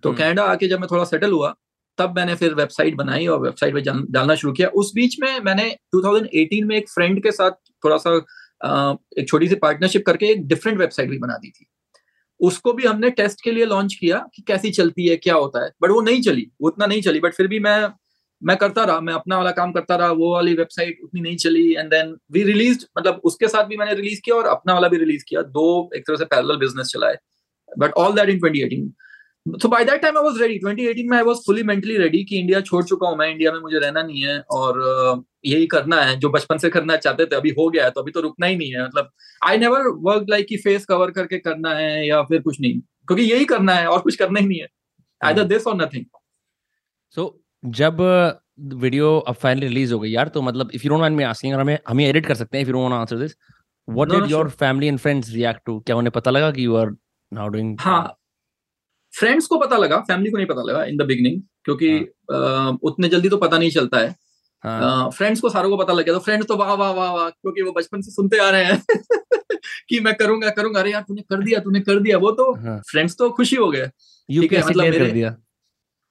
तो कनाडा हम्म। आके जब मैं थोड़ा सेटल हुआ तब मैंने फिर वेबसाइट बनाई और वेबसाइट पे डालना शुरू किया। उस बीच में मैंने 2018 में एक फ्रेंड के साथ थोड़ा सा एक छोटी सी पार्टनरशिप करके एक डिफरेंट वेबसाइट भी बना दी थी। उसको भी हमने टेस्ट के लिए लॉन्च किया कि कैसी चलती है, क्या होता है। बट वो नहीं चली, वो उतना नहीं चली बट फिर भी मैं मैं करता रहा, मैं अपना वाला काम करता रहा, वो वाली वेबसाइट उतनी नहीं चली एंड देन वी रिलीज़ मतलब उसके साथ भी मैंने रिलीज़ किया और अपना वाला भी रिलीज़ किया। दो एक तरह से पैरेलल बिज़नेस चलाए but all that in 2018 so by that time I was ready. 2018 में I was fully mentally ready कि इंडिया छोड़ चुका हूँ मैं। इंडिया में मुझे रहना नहीं है और यही करना है। जो बचपन से करना चाहते थे अभी हो गया है तो अभी तो रुकना ही नहीं है। मतलब आई नेवर वर्क लाइक कि फेस कवर करके करना है या फिर कुछ नहीं। क्योंकि यही करना है और कुछ करना ही नहीं है। आइदर दिस और नथिंग सो जब वीडियो अब फाइनली रिलीज़ हो गई यार तो मतलब if you don't mind me asking हमें हम एडिट कर सकते हैं if you don't want answer this what did your family and friends react to क्या उन्हें पता लगा कि यू आर नाउ डूइंग हाँ फ्रेंड्स को पता लगा फैमिली को नहीं पता लगा इन द बिगनिंग क्योंकि हाँ. उतने जल्दी तो पता नहीं चलता है। फ्रेंड्स हाँ. को सारों को पता लग गया तो फ्रेंड्स तो वाह वाह वाह वाह क्योंकि वो बचपन से सुनते आ रहे हैं कि मैं करूँगा करूँगा अरे यार तूने कर दिया तूने कर दिया वो तो फ्रेंड्स हाँ. तो खुशी हो गए। ठीक है मतलब मेरे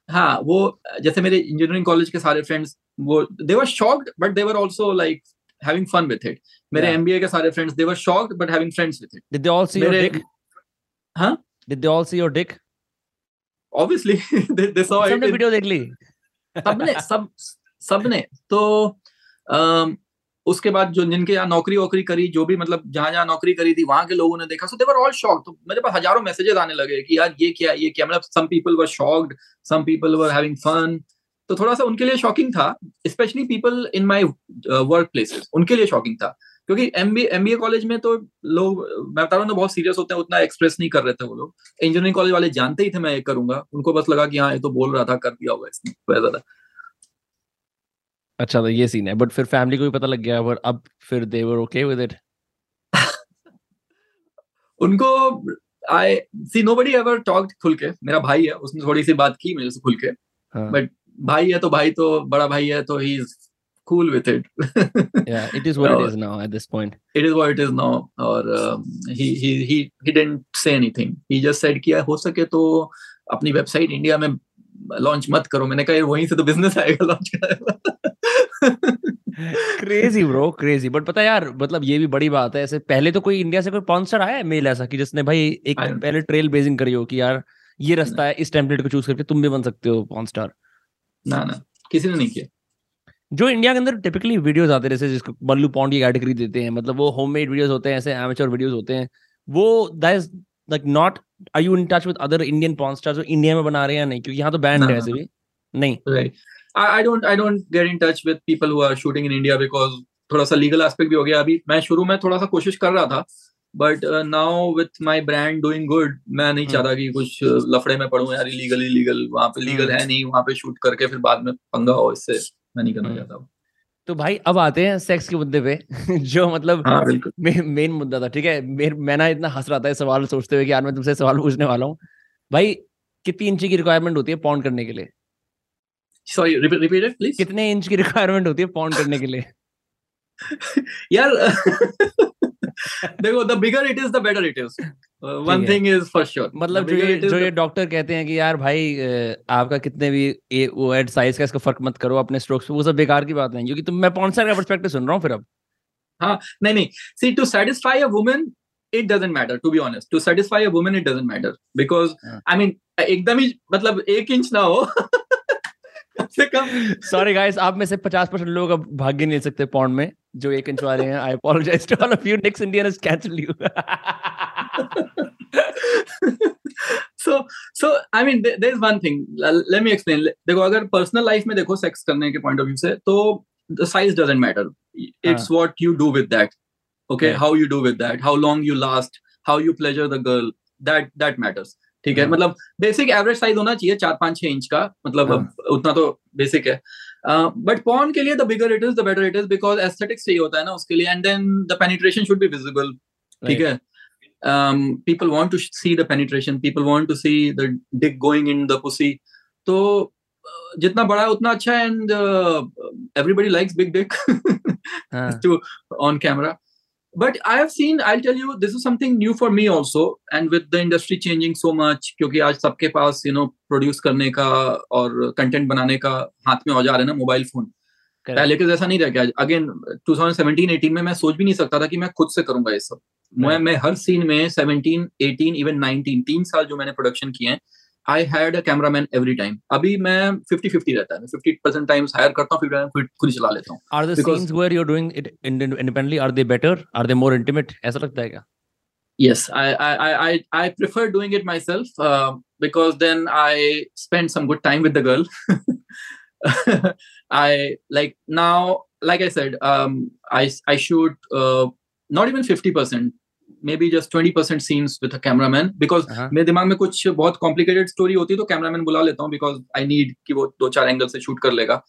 हाँ वो जैसे मेरे इंजीनियरिंग कॉलेज के सारे फ्रेंड्स वो they were shocked but they were also like having fun with it मेरे एमबीए के सारे friends they were shocked but having friends with it did they all see your dick हाँ? Did they all see your dick obviously they they saw it video देख ली। सबने सब सबने। तो उसके बाद जो जिनके यहाँ नौकरी वोकरी करी जो भी मतलब जहाँ जहाँ नौकरी करी थी वहाँ के लोगों ने देखा। सो देवर ऑल शॉक तो मेरे पास हज़ारों मैसेजेस आने लगे कि यार ये क्या ये क्या? मतलब some people were shocked some people were having fun तो थोड़ा सा उनके लिए शॉकिंग था specially people in my work places उनके लिए शॉकिंग था। क्योंकि एमबीए एमबीए कॉलेज में तो लोग मैं बता रहा हूँ बहुत सीरियस होते हैं उतना एक्सप्रेस नहीं कर रहे थे वो लोग। इंजीनियरिंग कॉलेज वाले जानते ही थे मैं ये करूँगा। उनको बस लगा कि हाँ ये तो बोल रहा था कर दिया होगा इसने ज़्यादा अच्छा तो ये सीन है बट फिर फैमिली को भी पता लग गया पर अब फिर they were okay with it उनको I see nobody ever talked खुल के। मेरा भाई है उसने थोड़ी सी बात की मेरे से खुल के। बट हाँ. भाई है तो भाई तो बड़ा भाई है तो he is cool with it. Yeah it is what it is now at this point. it is what it is now. or um, he he he he didn't say anything. He just said कि हो सके तो अपनी वेबसाइट इंडिया में लॉन्च मत करो। मैंने कहा वहीं से तो बिज़नेस आएगा launch crazy bro crazy but पता यार मतलब ये भी बड़ी बात है। ऐसे पहले तो कोई इंडिया से कोई स्पॉन्सर आया है मेल ऐसा कि जिसने भाई एक पहले ट्रेल बेसिंग करी हो कि यार ये रास्ता है इस टेम्पलेट को चूज़ करके तुम भी बन सकते हो पॉन स्टार ना ना। किसी ने नहीं किया। जो इंडिया के अंदर टिपिकली वीडियोस आते हैं जैसे जिसको बल्लू पॉन्ड की कैटेगरी देते हैं मतलब वो होममेड वीडियोस होते हैं ऐसे एमेचर वीडियोस होते हैं वो that is like not are you in touch with other Indian porn stars जो इंडिया में बना रहे हैं नहीं? क्योंकि यहाँ तो बैंड है ऐसे भी। नहीं। Right I don't I don't get in touch with people who are shooting in India because थोड़ा सा लीगल एस्पेक्ट भी हो गया। अभी मैं शुरू में थोड़ा सा कोशिश कर रहा था but now with my brand doing good मैं नहीं हम्म। चाहता कि कुछ लफड़े में पढ़ू यार इलीगल इलीगल वहाँ पे लीगल हम्म। है नहीं वहाँ पे शूट करके फिर बाद में पंगा हो इससे। मैं नहीं करना हम्म। चाहता तो भाई अब आते हैं सेक्स के मुद्दे पे जो मतलब हाँ, मेन मुद्दा था ठीक है? मैं ना इतना हंस रहा था सवाल सोचते हुए कि यार मैं तुमसे सवाल पूछने वाला हूँ। भाई कितनी इंच की रिक्वायरमेंट होती है पॉन्ड करने के लिए? सॉरी रिपीट प्लीज़ कितने इंच की रिक्वायरमेंट होती है पॉन्ड करने के लिए? यार देखो the bigger it is the better it is one thing is for sure मतलब जो ये जो ये डॉक्टर कहते हैं कि यार भाई आपका कितने भी ए, वो एड साइज़ का इसका फ़र्क मत करो अपने स्ट्रोक्स वो सब बेकार की बात नहीं क्योंकि तुम मैं पॉन्सर का पर्सपेक्टिव सुन रहा हूँ फिर अब। हाँ नहीं नहीं। See to satisfy a woman it doesn't matter to be honest. To satisfy a woman it doesn't matter. Because yeah. i mean एकदम ही मतलब एक इंच ना हो। सॉरी गाइस आप में से 50 परसेंट लोग अब भाग्य नहीं सकते पॉन्ड में। जो ये कंचवा रहे हैं I apologise to all of you next Indian is cancel you so so I mean there is one thing let me explain देखो अगर पर्सनल लाइफ में देखो सेक्स करने के पॉइंट ऑफ़ व्यू से तो the size doesn't matter it's what you do with that okay how you do with that how long you last how you pleasure the girl that that matters ठीक है? हाँ। मतलब बेसिक एवरेज साइज़ होना चाहिए चार पाँच छह इंच का। मतलब हाँ। उतना तो बेसिक है। बट uh, पॉन के लिए the bigger it is the better it is because aesthetics चाहिए होता है ना उसके लिए and then the penetration should be visible ठीक है? People want to see the penetration people want to see the dick going in the pussy तो जितना बड़ा है उतना अच्छा and everybody likes big dick too on camera but i have seen i'll tell you this is something new for me also. And with the industry changing so much क्योंकि आज सबके पास you know प्रोड्यूस करने का और कंटेंट बनाने का हाथ में औज़ार है ना मोबाइल फ़ोन पहले के जैसा नहीं रह गया। अगेन 2017-18 में मैं सोच भी नहीं सकता था कि मैं खुद से करूँगा ये सब। मैं मैं हर सीन में 17 18 इवन 19 तीन साल जो मैंने प्रोडक्शन किए हैं I had a cameraman every time अभी मैं 50 50 रहता है 50% टाइम्स हायर करता हूं 50 खुद खुद चला लेता हूं are the scenes where you are doing it independently are they better are they more intimate ऐसा लगता है क्या yes i i i i prefer doing it myself uh, because then i spend some good time with the girl i like now like i said um i i shoot uh, not even 50% maybe just twenty percent scenes with camera man because मेरे दिमाग में कुछ बहुत कॉम्प्लिकेटेड स्टोरी होती है तो कैमरा मैन बुला लेता हूँ बिकॉज़ आई नीड कि वो दो चार एंगल से शूट कर लेगा।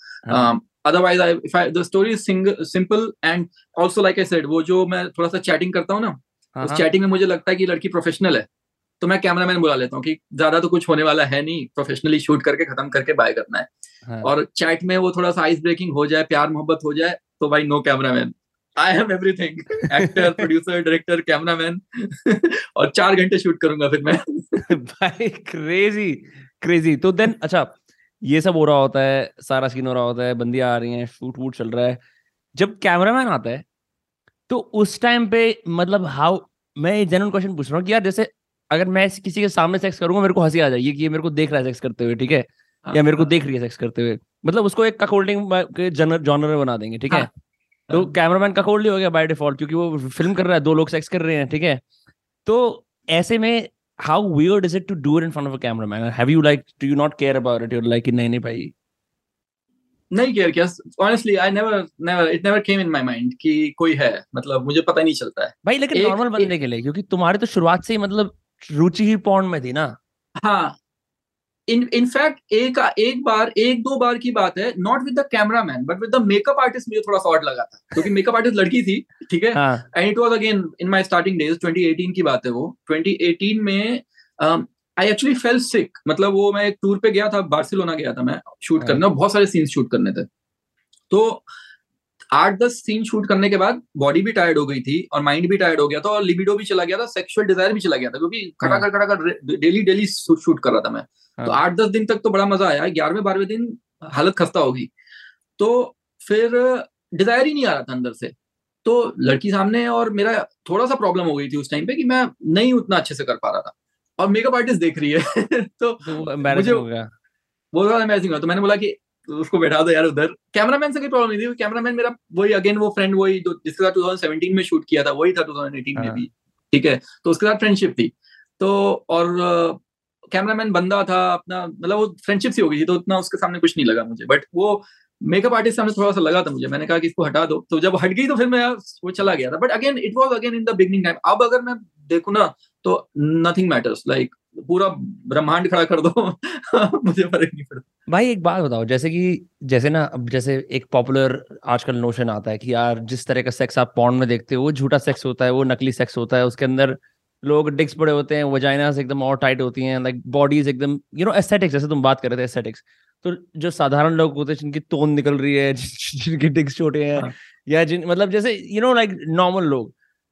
Otherwise I if the story is simple and also like I said वो जो मैं थोड़ा सा चैटिंग करता हूँ ना उस चैटिंग में मुझे लगता है कि लड़की प्रोफेशनल है तो मैं कैमरा मैन बुला लेता हूँ कि ज़्यादा तो कुछ होने वाला है नहीं प्रोफेशनली शूट करके खत्म करके बाय करना है। हाँ. और चैट में वो थोड़ा सा आइस ब्रेकिंग हो जाए प्यार मोहब्बत हो जाए तो भाई no camera man I am everything actor producer director cameraman और चार घंटे शूट करूँगा फिर मैं। भाई क्रेजी क्रेजी तो देन अच्छा ये सब हो रहा होता है सारा सीन हो रहा होता है बंदियाँ आ रही हैं शूट वूट चल रहा है। जब कैमरामैन आता है तो उस टाइम पे मतलब हाउ मैं जनरल क्वेश्चन पूछ रहा हूँ कि यार जैसे अगर मैं किसी के सामने सेक्स करूँगा मेरे को हँसी आ जाएगी कि ये मेरे को देख रहा है सेक्स करते हुए ठीक है? या मेरे को हाँ। देख रही है सेक्स करते हुए। मतलब उसको एक ककोल्डिंग जॉनर बना देंगे ठीक है? हाँ। तो कैमरामैन का कोल्ड हो गया बाय डिफ़ॉल्ट क्योंकि वो फ़िल्म कर रहा है दो लोग सेक्स कर रहे हैं ठीक है? तो ऐसे में how weird is it to do it in front of a cameraman have you like do you not care about it you like नहीं नहीं भाई. नहीं केयर किया? Honestly I never never it never came in my mind कि कोई है मतलब मुझे पता ही नहीं चलता है। भाई लेकिन नॉर्मल बंदे के लिए क्योंकि तुम्हारी तो शुरुआत से ही मतलब रुचि ही पॉन्ड में थी ना। हाँ इन इनफैक्ट एक एक बार एक दो बार की बात है not with the camera man but with the makeup artist मुझे थोड़ा शॉर्ट लगा था क्योंकि मेकअप आर्टिस्ट लड़की थी ठीक है? And it was again in my starting days 2018 की बात है वो। 2018 में आई एक्चुअली फेल सिक मतलब वो मैं एक टूर पे गया था बार्सिलोना गया था मैं शूट हाँ। करने बहुत सारे सीन्स शूट करने थे। तो आठ दस सीन शूट करने के बाद बॉडी भी टायर्ड हो गई थी और माइंड भी टायर्ड हो गया था और लिबिडो भी चला गया था सेक्सुअल डिज़ायर भी चला गया था क्योंकि खड़ा कर खड़ा कर डेली डेली शूट कर रहा था मैं। तो हाँ। आठ दस दिन तक तो बड़ा मज़ा आया ग्यारहवें बारहवें दिन हालत खस्ता होगी। तो फिर डिज़ायर ही नहीं आ रहा था अंदर से। तो लड़की सामने और मेरा थोड़ा सा प्रॉब्लम हो गई थी उस टाइम पे कि मैं नहीं उतना अच्छे से कर पा रहा था। और मेकअप आर्टिस्ट देख रही है। तो, तो मुझे वो अमेजिंग हुआ तो मैंने बोला कि तो उसको बैठा दो यार उधर। कैमरामैन से कोई प्रॉब्लम नहीं थी। कैमरामैन मेरा वही अगेन वो फ्रेंड वही जिसके साथ 2017 में शूट किया था वही था 2018 में हाँ। भी। ठीक है? तो उसके साथ फ्रेंडशिप थी। तो और कैमरामैन बंदा था अपना मतलब वो फ्रेंडशिप सी हो गई थी तो उतना उसके सामने कुछ नहीं लगा मुझे। बट वो मेकअप आर्टिस्ट सामने थोड़ा सा लगा था मुझे। मैंने कहा कि इसको हटा दो। तो जब हट गई तो फिर मैं वो चला गया था। But again it was again in the beginning time अब अगर मैं देखू ना तो नथिंग मैटर्स लाइक पूरा ब्रह्मांड खड़ा कर दो मुझे फ़र्क नहीं पड़ता भाई एक बात बताओ जैसे कि जैसे ना अब जैसे एक पॉपुलर आजकल नोशन आता है कि यार जिस तरह का सेक्स आप पॉन्ड में देखते हो वो झूठा सेक्स होता है वो नकली सेक्स होता है उसके अंदर लोग डिक्स बड़े होते हैं वजाइनास एकदम और टाइट होती हैं लाइक बॉडीज एकदम यू नो एस्थेटिक्स जैसे तुम बात कर रहे थे एस्थेटिक्स तो जो साधारण लोग होते हैं जिनकी तोन निकल रही है जिनके डिक्स छोटे हैं हाँ. या जिन मतलब जैसे यू नो लाइक नॉर्मल लोग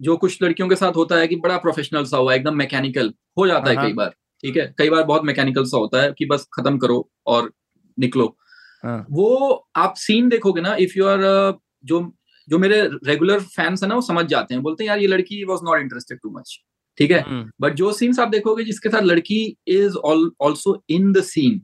जो कुछ लड़कियों के साथ होता है कि बड़ा प्रोफेशनल सा हुआ एकदम मैकेनिकल हो जाता है कई बार ठीक है? कई बार बहुत मैकेनिकल सा होता है कि बस खत्म करो और निकलो। वो आप सीन देखोगे ना इफ़ यू आर जो जो मेरे रेगुलर फैंस है ना वो समझ जाते हैं। बोलते हैं यार ये लड़की was not interested too much ठीक है? बट जो सीन्स आप देखोगे जिसके साथ लड़की is also in the scene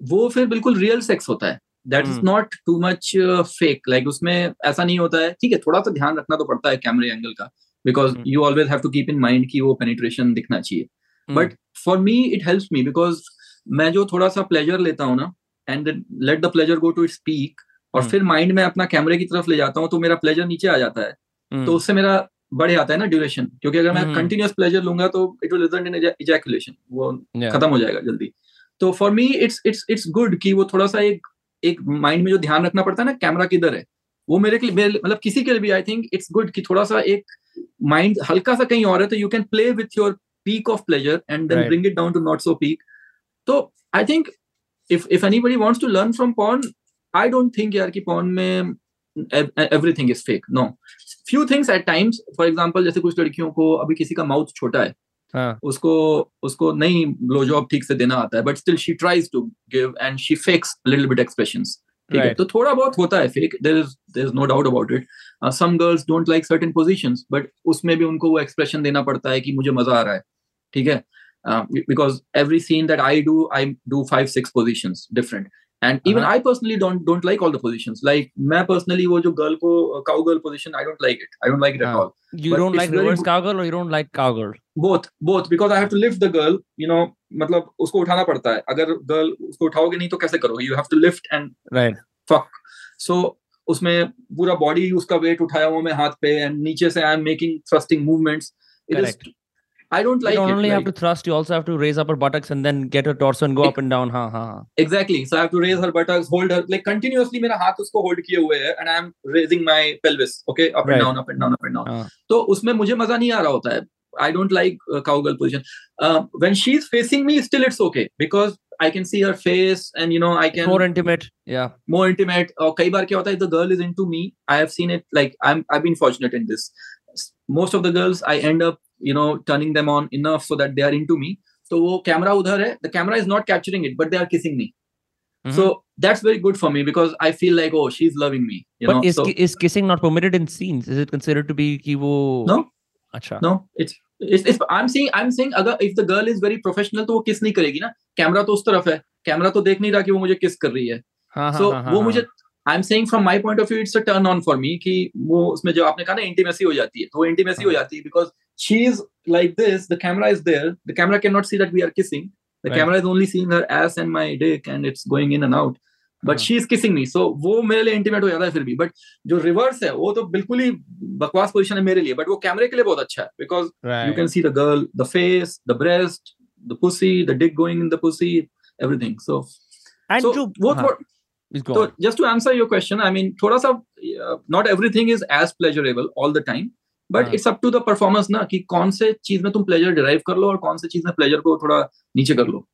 वो फिर बिल्कुल रियल सेक्स होता है। That is not too much fake like उसमें ऐसा नहीं होता है। ठीक है थोड़ा सा ध्यान रखना तो पड़ता है कैमरे एंगल का। Because you always have to keep in mind कि वो पेनिट्रेशन दिखना चाहिए। But for me it helps me because मैं जो थोड़ा सा प्लेजर लेता हूँ ना and let the pleasure go to it speak और hmm. फिर माइंड में अपना कैमरे की तरफ़ ले जाता हूँ तो मेरा प्लेजर नीचे आ जाता है। Hmm. तो उससे मेरा बढ़ जाता है ना ड्यूरेशन क्योंकि अगर मैं कंटिन्यूस प्लेजर लूँगा तो it will result in ejaculation वो खत्म हो जाएगा जल्दी। तो for me it's it's it's good कि वो थोड़ा सा एक एक माइंड में जो ध्यान रखना पड़ता है ना कैमरा किधर है? वो मेरे के लिए मतलब किसी के लिए भी आई थिंक इट्स गुड कि थोड़ा सा एक माइंड हल्का सा कहीं और है तो you can play with your peak of pleasure and then bring it down to not so peak तो I think if if anybody wants to learn from porn I don't think यार कि पॉन में everything is fake no few things at times for example जैसे कुछ लड़कियों को अभी किसी का माउथ छोटा है हाँ. उसको उसको नहीं ब्लो जॉब ठीक से देना आता है but still she tries to give and she fakes little bit expressions ठीक है? तो थोड़ा बहुत होता है fake there is there is no doubt about it some girls don't like certain positions but उसमें भी उनको वो एक्सप्रेशन देना पड़ता है कि मुझे मज़ा आ रहा है ठीक है? Because every scene that I do I do five six position different and even uh-huh. i personally don't don't like all the positions like मैं personally वो जो girl को cowgirl position i don't like it i don't like it uh, at uh-huh. all you but don't like reverse cowgirl or you don't like cowgirl both both because i have to lift the girl you know मतलब उसको उठाना पड़ता है अगर गर्ल उसको उठाओगे नहीं तो कैसे करोगे you have to lift and right fuck so उसमें पूरा बॉडी उसका वेट उठाया हुआ मैं हाथ पे एंड नीचे से I am making thrusting movements it is I don't like you don't it, only like, have to thrust, you also have to raise up her buttocks and then get her torso and go up and down. Ha, ha, ha. Exactly. So I have to raise her buttocks, hold her like continuously मेरा हाथ उसको hold किए हुए है and I am raising my pelvis, okay, up right. and down, up and down, up and down. Uh. तो उसमें मुझे मजा नहीं आ रहा होता है. I don't like uh, cowgirl position. Uh, when she's facing me, still it's okay because I can see her face and you know I can more intimate. Yeah, more intimate. और कई बार क्या होता है if the girl is into me, I have seen it like I'm I've been fortunate in this. Most of the girls I end up you know turning them on enough so that they are into me so wo camera udhar hai the camera is not capturing it but they are kissing me mm-hmm. so that's very good for me because i feel like oh she's loving me you but know? is, so, is kissing not permitted in scenes is it considered to be ki wo no अच्छा no it's it's, it's I'm saying I'm saying अगर if the girl is very professional तो वो किस नहीं करेगी ना कैमरा तो उस तरफ़ है कैमरा तो देख नहीं रहा कि वो मुझे किस कर रही है हाँ, so हाँ, हाँ, वो हाँ, मुझे I am saying from my point of view it's a turn on for me कि वो उसमें जो आपने कहा ना इंटीमेसी हो जाती है तो वो इंटीमेसी हो जाती है because she is like this the camera is there the camera can not see that we are kissing the camera is only seeing her ass and my dick and it's going in and out but she is kissing me so वो मेरे लिए इंटीमेट हो जाता है फिर भी. बट जो रिवर्स है वो तो बिल्कुल ही बकवास पोजिशन है मेरे लिए. बट वो कैमरे के लिए बहुत अच्छा है because you can see the girl the face the breast the pussy the dick going in the pussy everything so वो So just to answer your question, I mean, thoda sa, uh, not everything is as pleasurable all the हाँ. it's up to the performance ना कि कौन से चीज़ में तुम pleasure derive कर लो और कौन से चीज़ में pleasure को थोड़ा नीचे कर लो.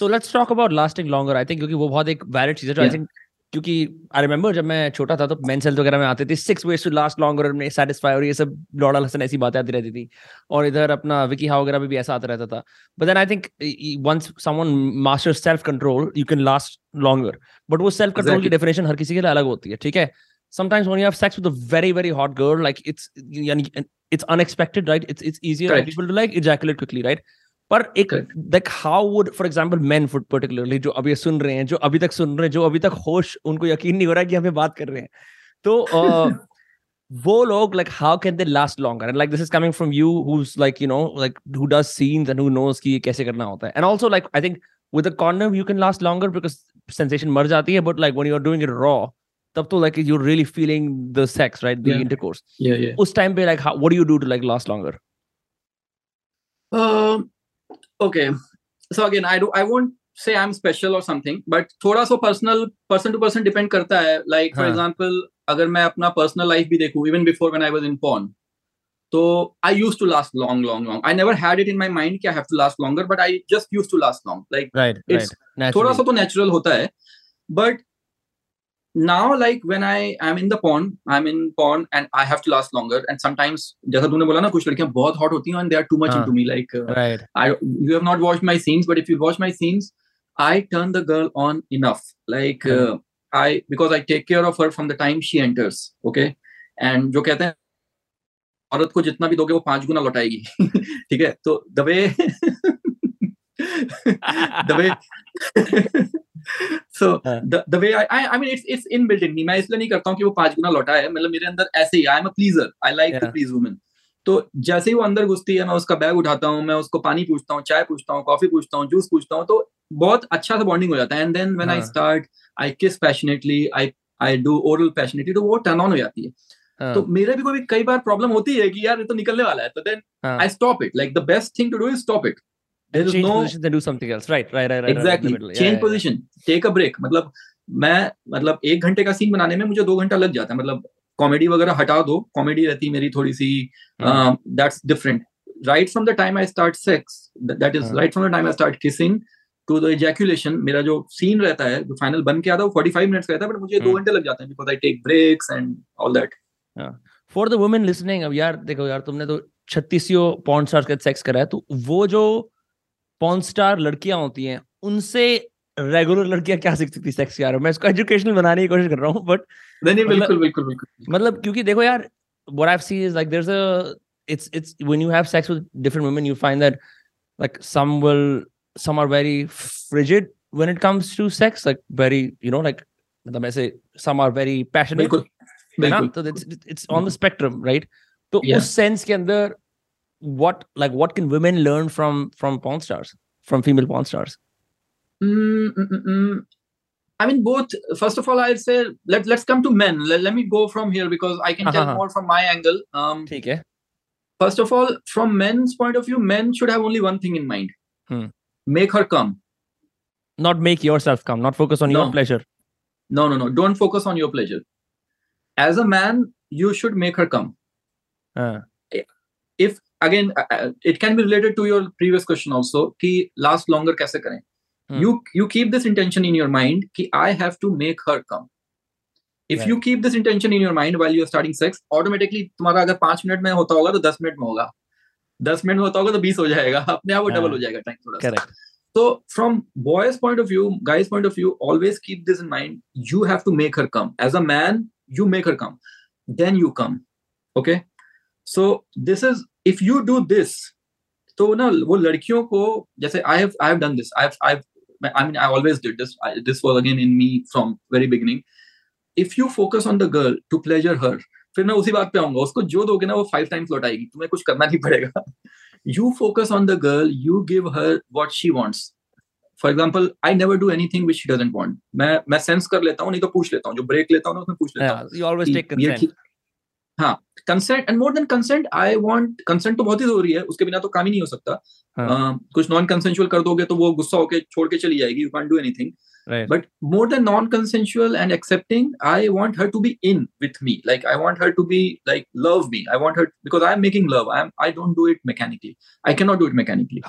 So let's talk about lasting longer. I think क्योंकि वो बहुत एक valid चीज़ है. I think क्योंकि आई रिमेम्बर जब मैं छोटा था तो मेंस हेल्थ वगैरह में आते थे six ways to last longer और सेटिस्फाई और ये सब लॉर्ड हसन ऐसी बातें आती रहती थी और इधर अपना विकी हाउ वगैरह में भी ऐसा आता रहता था but then I think once someone master self control you can last longer but वो सेल्फ कंट्रोल की डेफिनेशन हर किसी के लिए अलग होती है ठीक है sometimes when you have sex with a very very hot girl like it's it's unexpected right it's it's easier for people to like ejaculate quickly right पर एक like how would for example men food particularly जो अभी सुन रहे हैं जो अभी तक सुन रहे हैं जो अभी तक होश उनको यकीन नहीं हो रहा कि हमें बात कर रहे हैं तो uh, वो लोग like how can they last longer and like this is coming from you who's like you know like who does scenes and who knows कि कैसे करना होता है and also like I think with a condom you can last longer because sensation मर जाती है but like when you're doing it raw तब तो like you really feeling the sex right the intercourse उस टाइम पे like what do you do to like last longer okay so again I do I won't say I am special और समथिंग बट थोड़ा सा personal person to person depend करता है. लाइक फॉर एग्जांपल अगर मैं अपना पर्सनल लाइफ भी देखूँ even before when I was in porn तो I use to last long long long I never had it in my mind I have to last longer but I just use to last long like थोड़ा सा तो नेचुरल होता है but now like when i am in the porn i'm in porn and i have to last longer and sometimes जैसा तूने बोला ना कुछ लड़कियाँ बहुत hot होती हैं and they are too much into me like uh, right i you have not watched my scenes but if you watch my scenes i turn the girl on enough like uh, i because i take care of her from the time she enters okay and जो कहते हैं औरत को जितना भी दोगे वो पाँच गुना लौटाएगी ठीक है तो the way the way so the way I I mean it's it's inbuilt in me मैं इसलिए नहीं करता हूँ कि वो पाँच गुना लौटा है। मतलब मेरे अंदर ऐसे ही I am a pleaser I like to please women तो जैसे ही वो अंदर घुसती है मैं उसका बैग उठाता हूँ मैं उसको पानी पूछता हूँ चाय पूछता हूँ कॉफ़ी पूछता हूँ जूस पूछता हूँ तो बहुत अच्छा सा बॉन्डिंग हो जाता है। And then when I start I kiss passionately I I do oral passionately तो वो टर्न ऑन हो जाती है। तो मेरे भी कोई कई बार प्रॉब्लम होती है कि यार ये तो निकलने वाला है। तो then I stop it like the best thing to do is stop it there is change no position then do something else. Right right right, right exactly. right, change yeah, position. Yeah. take a break. मतलब मैं मतलब एक घंटे का सीन बनाने में मुझे दो घंटा लग जाता है। मतलब कॉमेडी वगैरह हटा दो। कॉमेडी रहती मेरी थोड़ी सी that's different right from the time I start sex that is right from the time I start kissing to the ejaculation मेरा जो सीन रहता है जो फाइनल बन के आता है वो 45 मिनट्स का रहता है बट मुझे दो घंटे लग जाते हैं because I take breaks and all that for the women listening अब यार देखो यार तुमने तो छत्तीसियों पॉन्ड स्टार्स के सेक्स करा है तो वो जो पॉन स्टार लड़कियाँ होती हैं उनसे रेगुलर लड़कियाँ क्या सीख सकती सेक्स यार मैं इसको एजुकेशनल बनाने की कोशिश कर रहा हूँ बट नहीं बिल्कुल बिल्कुल बिल्कुल मतलब क्योंकि देखो यार what I've seen is like there's a it's it's when you have sex with different women you find that like some will some are very frigid when it comes to sex like very you know like मतलब ऐसे some are very passionate बिल्कुल बिल्कुल तो it's it's on the spectrum right तो yeah. उस सेंस के अंदर what like what can women learn from from porn stars from female porn stars Mm-mm-mm. I mean, both. First of all, I'd say let let's come to men. Let, let me go from here because I can tell more from my angle. Um, okay. First of all, from men's point of view, men should have only one thing in mind: hmm. make her come. Not make yourself come. Not focus on no. your pleasure. No, no, no. Don't focus on your pleasure. As a man, you should make her come. Uh. If again it can be related to your previous question also कि लास्ट लॉन्गर कैसे करें? You you keep this intention in your mind कि I have to make her come if you keep this intention in your mind well you're starting sex automatically तुम्हारा अगर पाँच मिनट में होता होगा तो दस मिनट में होगा। दस मिनट में होता होगा तो बीस हो जाएगा। अपने आप वो डबल हाँ। हो। जाएगा टाइम थोड़ा तो from boys point of view guys point of view always keep this in mind you have to make her come as a man you make her come then you come okay so this is if you do this तो ना वो लड़कियों को जैसे I have I have done this I I I mean I always did this this was again in me from very beginning if you focus on the girl to pleasure her फिर मैं उसी बात पे आऊँगा। उसको जो दोगे ना वो फाइव टाइम्स लौटाएगी। तुम्हें कुछ करना नहीं पड़ेगा। You focus on the girl you give her what she wants for example I never do anything which she doesn't want मैं मैं सेंस कर लेता हूँ नहीं तो पूछ लेता हूँ। जो ब्रेक लेता हूँ ना उसमें पूछ लेता हूँ। हाँ consent and more than consent I want consent तो बहुत ही ज़रूरी है उसके बिना तो काम ही नहीं हो सकता। हाँ. uh, कुछ नॉन कंसेंचुअल कर दोगे तो वो गुस्सा होके छोड़ के चली जाएगी you can do anything but more than non consensual and accepting I want her to be in with me like I want her to be like love me I want her because I am making love I am I don't do it mechanically I can not do it mechanically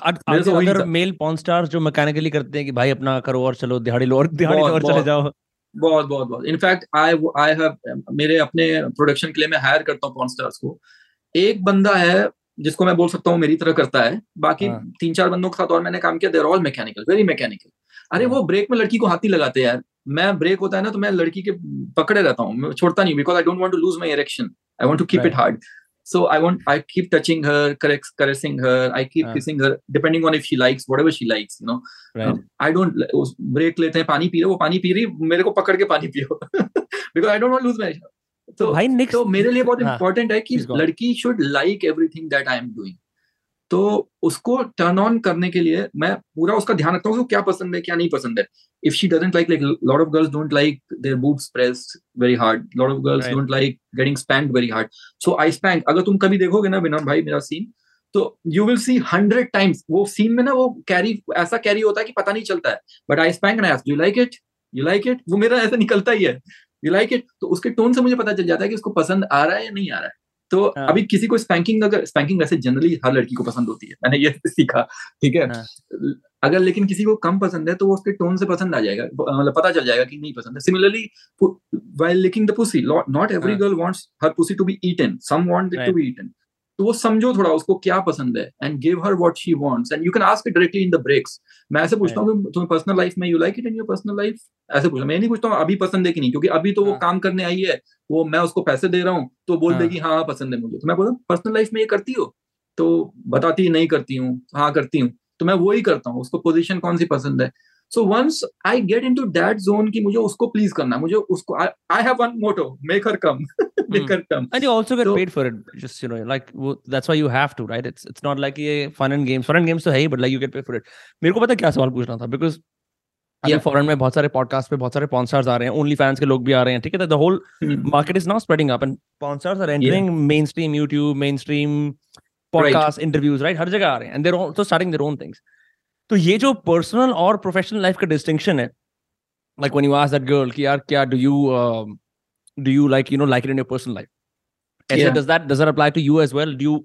अगर मेल पॉर्न स्टार्स जो मैकेनिकली करते हैं कि भाई अपना करो और चलो दिहाड़ी लो और दिहाड़ी लो और चले जाओ। बहुत बहुत बहुत। इनफैक्ट आई आई हैव मेरे अपने प्रोडक्शन के लिए मैं हायर करता हूँ पॉन स्टार्स को। एक बंदा है जिसको मैं बोल सकता हूँ मेरी तरह करता है बाकी हाँ. तीन चार बंदों के साथ और मैंने काम किया there all mechanical very mechanical अरे हाँ. वो ब्रेक में लड़की को हाथी लगाते हैं यार। मैं ब्रेक होता है ना तो मैं लड़की के पकड़े रहता हूँ छोड़ता नहीं because I don't want to lose my erection I want to keep it hard so i want i keep touching her correct, caressing her i keep uh. kissing her depending on if she likes whatever she likes you know right. um, i don't break लेते हैं पानी पी रहे वो पानी पी रही मेरे को पकड़ के पानी पियो because i don't want to lose my तो भाई नेक्स्ट तो मेरे लिए बहुत इंपॉर्टेंट है कि लड़की should like everything that I am doing तो उसको टर्न ऑन करने के लिए मैं पूरा उसका ध्यान रखता हूँ क्या पसंद है क्या नहीं पसंद है। If she doesn't like like lot of girls don't like their boobs pressed very hard lot of girls don't like getting spanked very hard so I spank अगर तुम कभी देखोगे ना विनोद भाई मेरा सीन तो you will see hundred times वो सीन में ना वो कैरी ऐसा कैरी होता है कि पता नहीं चलता है। But I spank and you like it you like it वो मेरा ऐसा निकलता ही है। यू लाइक इट तो उसके टोन से मुझे पता चल जाता है कि उसको पसंद आ रहा है या नहीं आ रहा है। तो हाँ. अभी किसी को स्पैंकिंग अगर स्पैंकिंग वैसे जनरली हर लड़की को पसंद होती है। मैंने ये सीखा ठीक है? हाँ. अगर लेकिन किसी को कम पसंद है तो वो उसके टोन से पसंद आ जाएगा मतलब पता चल जाएगा कि नहीं पसंद है। Similarly while licking the pussy not every girl wants her pussy to be eaten some want it to be eaten तो वो समझो थोड़ा उसको क्या पसंद है and give her what she wants and you can ask directly in the breaks मैं ऐसे पूछता हूँ तुम्हें पर्सनल लाइफ में you like it in your personal life ऐसे पूछता मैं नहीं पूछता हूँ अभी पसंद है कि नहीं? क्योंकि अभी तो वो हाँ. काम करने आई है वो मैं उसको पैसे दे रहा हूँ तो बोल हाँ. देगी हाँ हाँ पसंद है मुझे। तो मैं बोलता हूँ पर्सनल लाइफ में ये करती हो? तो बताती नहीं करती हूँ। हाँ करती हूँ। तो मैं वो ही करता हूँ उसको पोजिशन कौन सी पसंद है? So once I get into that zone की मुझे उसको प्लीज़ करना मुझे उसको I have one motto make her come make her come and you also get paid for it just you know like that's why you have to right it's it's not like ये fun and games fun and games तो है ही but like you get paid for it मेरे को पता क्या सवाल पूछना था? बिकॉज़ अभी फॉरेन में बहुत सारे पॉडकास्ट पे बहुत सारे पॉन्सर्स आ रहे हैं ओनली फैंस के लोग भी आ रहे हैं ठीक है? The whole market is now spreading up and sponsors are entering mainstream YouTube mainstream podcast interviews right हर जगह आ रहे हैं and they're also starting their own things तो ये जो पर्सनल और प्रोफेशनल लाइफ का डिस्टिंक्शन है like when you ask that girl कि यार क्या do you do you like you know like it in your personal life ऐसे does that does that apply to you as well do you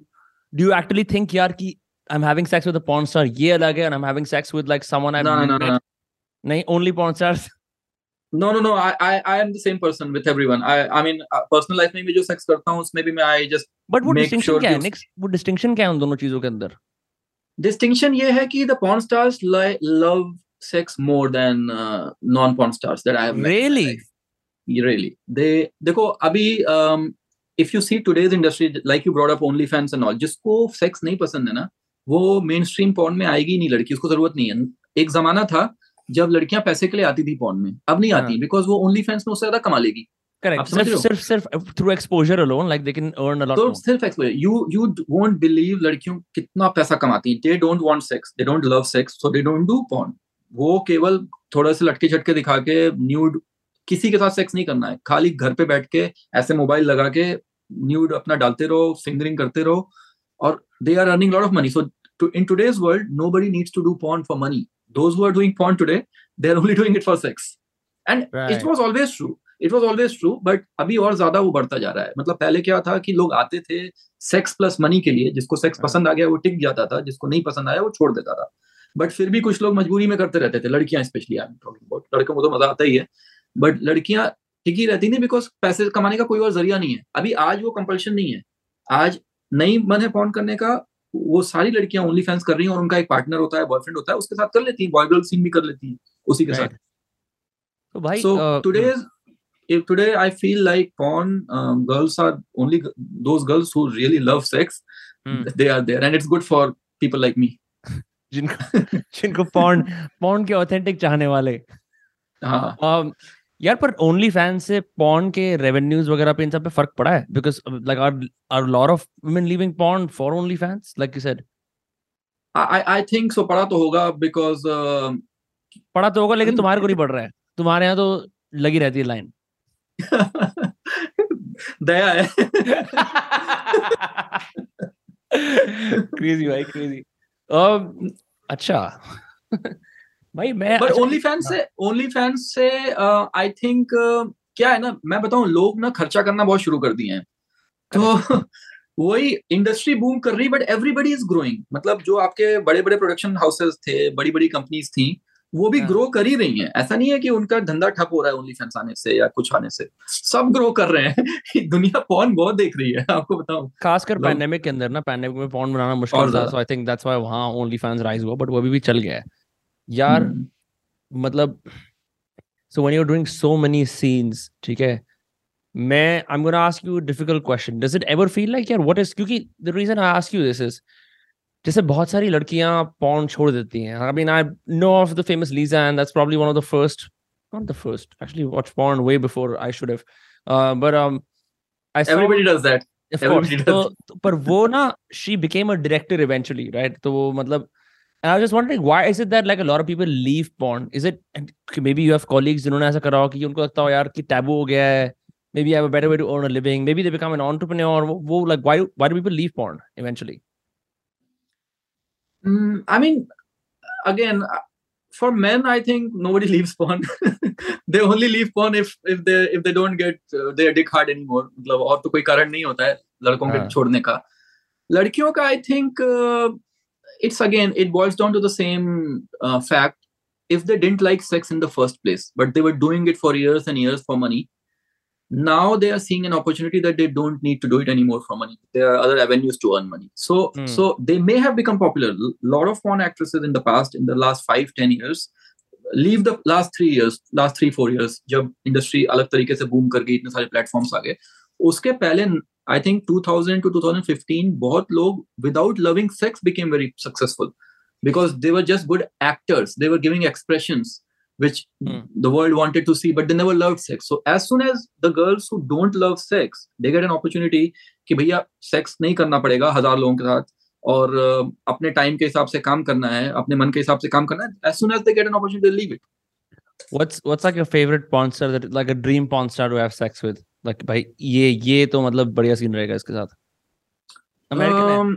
do you actually think यार कि I am having sex with a porn star ये अलग है and I am having sex with like someone I know no no नहीं only porn stars no no no i i i am the same person with everyone. I i mean uh, personal life में भी जो सेक्स करता हूँ उसमें भी मैं i just but वो sure क्या है next वो distinction क्या है उन दोनों चीज़ों के अंदर? डिस्टिंक्शन ये है कि the porn stars love sex more than uh, non porn stars that I have really? really. देखो अभी um, you you see today's industry like you brought up only fans and all जिसको सेक्स नहीं पसंद है ना वो मेन स्ट्रीम पॉर्न में आएगी नहीं लड़की उसको ज़रूरत नहीं है। एक जमाना था जब लड़कियाँ पैसे के लिए आती थी पॉर्न में अब नहीं आती बिकॉज़ वो ओनली फैंस में उससे ज़्यादा कमा लेगी। Correct. Sirf, sirf through exposure alone, like they can earn a lot. So more. self exposure. You you won't believe लड़कियों कितना पैसा कमाती हैं. They don't want sex. They don't love sex, so they don't do porn. वो केवल थोड़ा से लटके झटके दिखा के न्यूड किसी के साथ सेक्स नहीं करना है खाली घर पे बैठ के ऐसे मोबाइल लगा के न्यूड अपना डालते रहो फिंगरिंग करते रहो और they are earning lot of money so in today's world nobody needs to do porn for money those who are doing porn today they're only doing it for sex and right. it was always true it was always true but अभी और ज़्यादा वो बढ़ता जा रहा है। मतलब पहले क्या था कि लोग आते थे सेक्स प्लस मनी के लिए जिसको सेक्स हाँ। पसंद आ गया वो टिक जाता था जिसको नहीं पसंद आया वो छोड़ देता था। बट फिर भी कुछ लोग मजबूरी में करते रहते थे लड़कियाँ स्पेशली आई टॉकिंग अबाउट लड़कों को तो मज़ा आता ही है। बट लड़कियाँ टिकी रहती नहीं बिकॉज़ पैसे कमाने का कोई और ज़रिया नहीं है। अभी आज वो कंपल्शन नहीं है। आज नहीं मन है पॉन करने का वो सारी लड़कियाँ ओनली फैंस कर रही हैं और उनका एक पार्टनर होता है बॉयफ्रेंड होता है उसके साथ कर लेती है बॉय गर्ल सीन भी कर लेती है उसी के साथ। तो भाई so today's if today I feel like porn um, girls are only those girls who really love sex, hmm. they are there, and it's good for people like me. जिनको जिनको पॉर्न पॉर्न के ऑथेंटिक चाहने वाले। हाँ। Um, यार पर ओनली फ़ैन से पॉर्न के रेवेन्यूज वगैरह पे इन सब पे फ़र्क पड़ा है? Because like are are lot of women leaving porn for OnlyFans like you said I I think so पड़ा तो होगा बिकॉज़ uh, पड़ा तो होगा लेकिन तुम्हारे को नहीं पड़ रहा है। तुम्हारे यहाँ तो लगी रहती है लाइन दया है। क्रेजी भाई क्रेजी um, अच्छा। भाई मैं पर ओनली फैंस से ओनली फैंस से आई uh, थिंक uh, क्या है ना मैं बताऊँ लोग ना खर्चा करना बहुत शुरू कर दिए हैं। तो वही इंडस्ट्री बूम कर रही है बट एवरीबडी इज़ ग्रोइंग मतलब जो आपके बड़े बड़े प्रोडक्शन हाउसेस थे बड़ी बड़ी कंपनीज़ थी वो भी हाँ। ग्रो कर ही रही हैं। ऐसा नहीं है कि उनका धंधा ठप हो रहा है ओनली फैंस आने से या कुछ आने से। सब ग्रो कर रहे हैं। दुनिया पॉन बहुत देख रही है आपको बताऊँ। खासकर पैंडेमिक के अंदर ना पैंडेमिक में पॉन बनाना मुश्किल था so I think that's why वहाँ ओनली फैंस राइज हुआ बट वो अभी भी चल गया है। यार हम्म, मतलब so when you're doing so many scenes ठीक है मैं I'm gonna ask you a difficult question. Does it ever feel like यार what is क्योंकि the reason I ask you this is जैसे बहुत सारी लड़कियाँ पॉन छोड़ देती हैं I mean I know of the famous Lisa and that's probably one of the first not the first actually watched porn way before I should have uh, but um I saw everybody does that of course everybody तो, तो पर वो ना she became a director eventually right तो वो मतलब and I was just wondering why is it that like a lot of people leave porn is it maybe you have colleagues जिन्होंने ऐसा करा हो कि उनको लगता हो यार कि taboo हो गया है maybe I have a better way to earn a living maybe they become an entrepreneur वो, वो like why why do people leave porn eventually Mm, I mean, again, uh, for men, I think nobody leaves porn. they only leave porn if if they if they don't get uh, their dick hard anymore. मतलब और तो कोई कारण नहीं होता है लड़कों के हाँ. छोड़ने का. लड़कियों का I think uh, it's again it boils down to the same uh, fact. If they didn't like sex in the first place, but they were doing it for years and years for money, now they are seeing an opportunity that they don't need to do it anymore for money there are other avenues to earn money so Hmm. so they may have become popular a lot of porn actresses in the past in the last five ten years leave the last three years last three four years जब industry अलग तरीके से boom कर गई इतने सारे platforms आ गए उसके पहले I think 2000 to 2015 बहुत लोग without loving sex became very successful because they were just good actors they were giving expressions which Hmm. the world wanted to see but they never loved sex so as soon as the girls who don't love sex they get an opportunity कि भैया सेक्स नहीं करना पड़ेगा हजार लोगों के साथ और uh, अपने टाइम के हिसाब से काम करना है अपने मन के हिसाब से काम करना है as soon as they get an opportunity they leave it what's what's like your favorite porn star that like a dream porn star to have sex with like भाई ये ये तो मतलब बढ़िया सीन रहेगा इसके साथ अमेरिकन है um,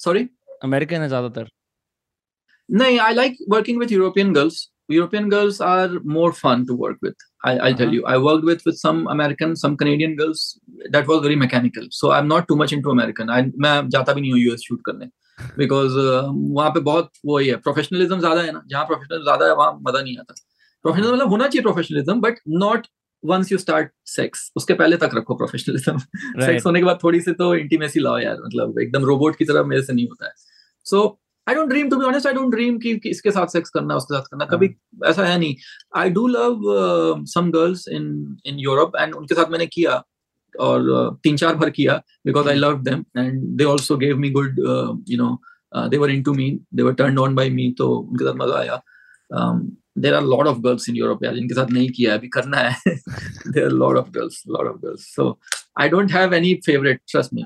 sorry अमेरिकन है ज्यादातर No, I like working with European girls. European girls are more fun to work with. I, I'll tell Uh-huh. you. I worked with with some American, some Canadian girls. That was very mechanical. So I'm not too much into American. I मैं जाता भी नहीं हूँ US shoot करने because uh, वहाँ पे बहुत वो ही है प्रोफेशनलिज्म ज्यादा है ना जहाँ प्रोफेशनल ज्यादा है वहाँ मजा नहीं आता प्रोफेशनल मतलब होना चाहिए professionalism but not once you start sex उसके पहले तक रखो प्रोफेशनलिज्म right सेक्स होने के बाद थोड़ी सी तो इंटीमेसी लाओ यार मतलब एकदम रोबोट की तरह मेरे से नहीं होता है सो I don't dream to be honest I don't dream कि, इसके साथ सेक्स करना उसके साथ करना। कभी ऐसा है नहीं। I do love some girls in in Europe and उनके साथ मैंने किया और uh, तीन चार बार किया because I love them and they also gave me good you know they were into me they were turn on by me तो उनके साथ मज़ा आया। There are lot of girls in Europe यार जिनके साथ नहीं किया अभी करना है। There are lot of girls lot of girls so I don't have any favourite trust me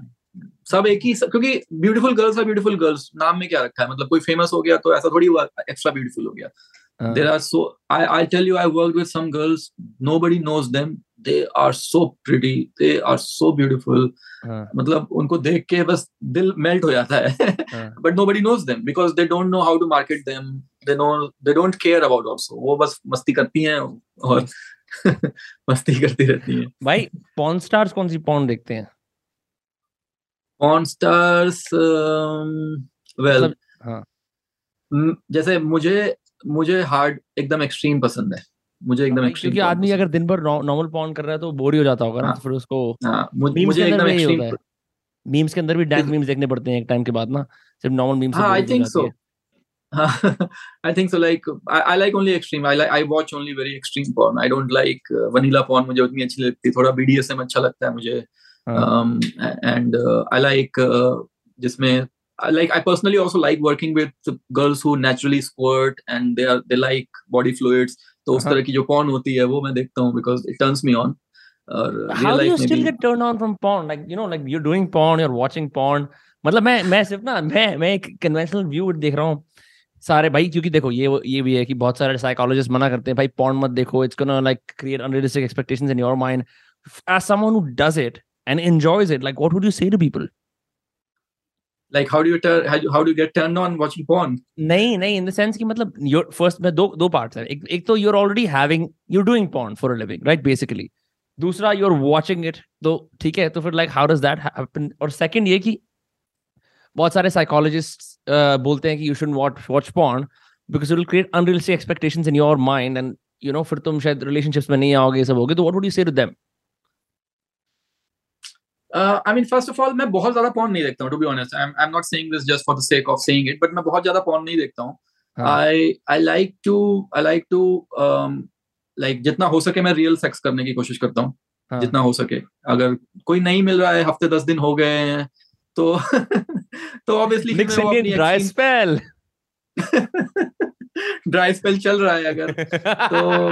सब एक ही सब, क्योंकि beautiful girls are beautiful girls नाम में क्या रखा है? मतलब कोई फ़ेमस हो गया तो ऐसा थोड़ी हुआ एक्स्ट्रा ब्यूटीफुल हो गया। There are so I I tell you I work with some girls nobody them they are so pretty they are so beautiful मतलब उनको देख के बस दिल मेल्ट हो जाता है। But nobody knows them because they don't know how to market them they know they don't care about also वो बस मस्ती करती हैं और हाँ। मस्ती करती रहती हैं। भाई पॉन स्टार्स कौन सी पॉन देखते हैं? Um, well मतलब हाँ जैसे मुझे मुझे हार्ड एकदम एक्सट्रीम पसंद है मुझे एकदम एक्सट्रीम क्योंकि आदमी अगर दिन भर नॉर्मल पॉन कर रहा है तो बोर ही हो जाता होगा ना हाँ. तो फिर उसको हाँ मुझ- एकदम एक्सट्रीम मीम्स के अंदर भी डैंक मीम्स देखने पड़ते हैं एक टाइम के बाद ना सिर्फ़ नॉर्मल मीम्स हाँ, I think so. I think so. Like I, I like only extreme. I like I watch only very extreme porn. I don't like uh, vanilla porn. मुझे उतनी अच्छी लगती. थोड़ा BDSM अच्छा लगता है मुझे. हाँ. Uh, I like uh, जिसमें like I personally also like working with girls who naturally squirt and they are they like body fluids. तो उस हाँ. तरह की जो porn होती है वो मैं देखता हूँ because it turns me on. और how do you still get turned on from porn like you know like you're doing porn you're watching porn मतलब मैं मैं सिर्फ़ ना मैं मैं एक कन्वेंशनल व्यू देख रहा हूँ सारे भाई क्योंकि देखो ये ये भी है कि बहुत सारे साइकोलॉजिस्ट मना करते हैं भाई porn मत देखो it's gonna like create unrealistic expectations in your mind as someone who does it and enjoys it. Like what would you say to people? Like how do you turn? how, do you get turned on watching porn? nay nay in the sense that your first do, do parts ek, ek to you're already having you're doing porn for a living right basically. dusra you're watching it though okay so like how does that happen? or second ye ki bahut sare psychologists uh, bolte hain you shouldn't watch watch porn because it will create unrealistic expectations in your mind and you know fir tum shayad relationships mein nahi aaoge sab hoge so what would you say to them? I mean first of all मैं बहुत ज़्यादा पॉन नहीं देखता हूँ to be honest I am not saying this just for the sake of saying it but मैं बहुत ज़्यादा पॉन नहीं देखता हूँ. I I like to I like to like जितना हो सके मैं रियल सेक्स करने की कोशिश करता हूँ हाँ. जितना हो सके। अगर कोई नहीं मिल रहा है हफ़्ते दस दिन हो गए हैं तो तो obviously dry spell dry spell चल रहा है अगर तो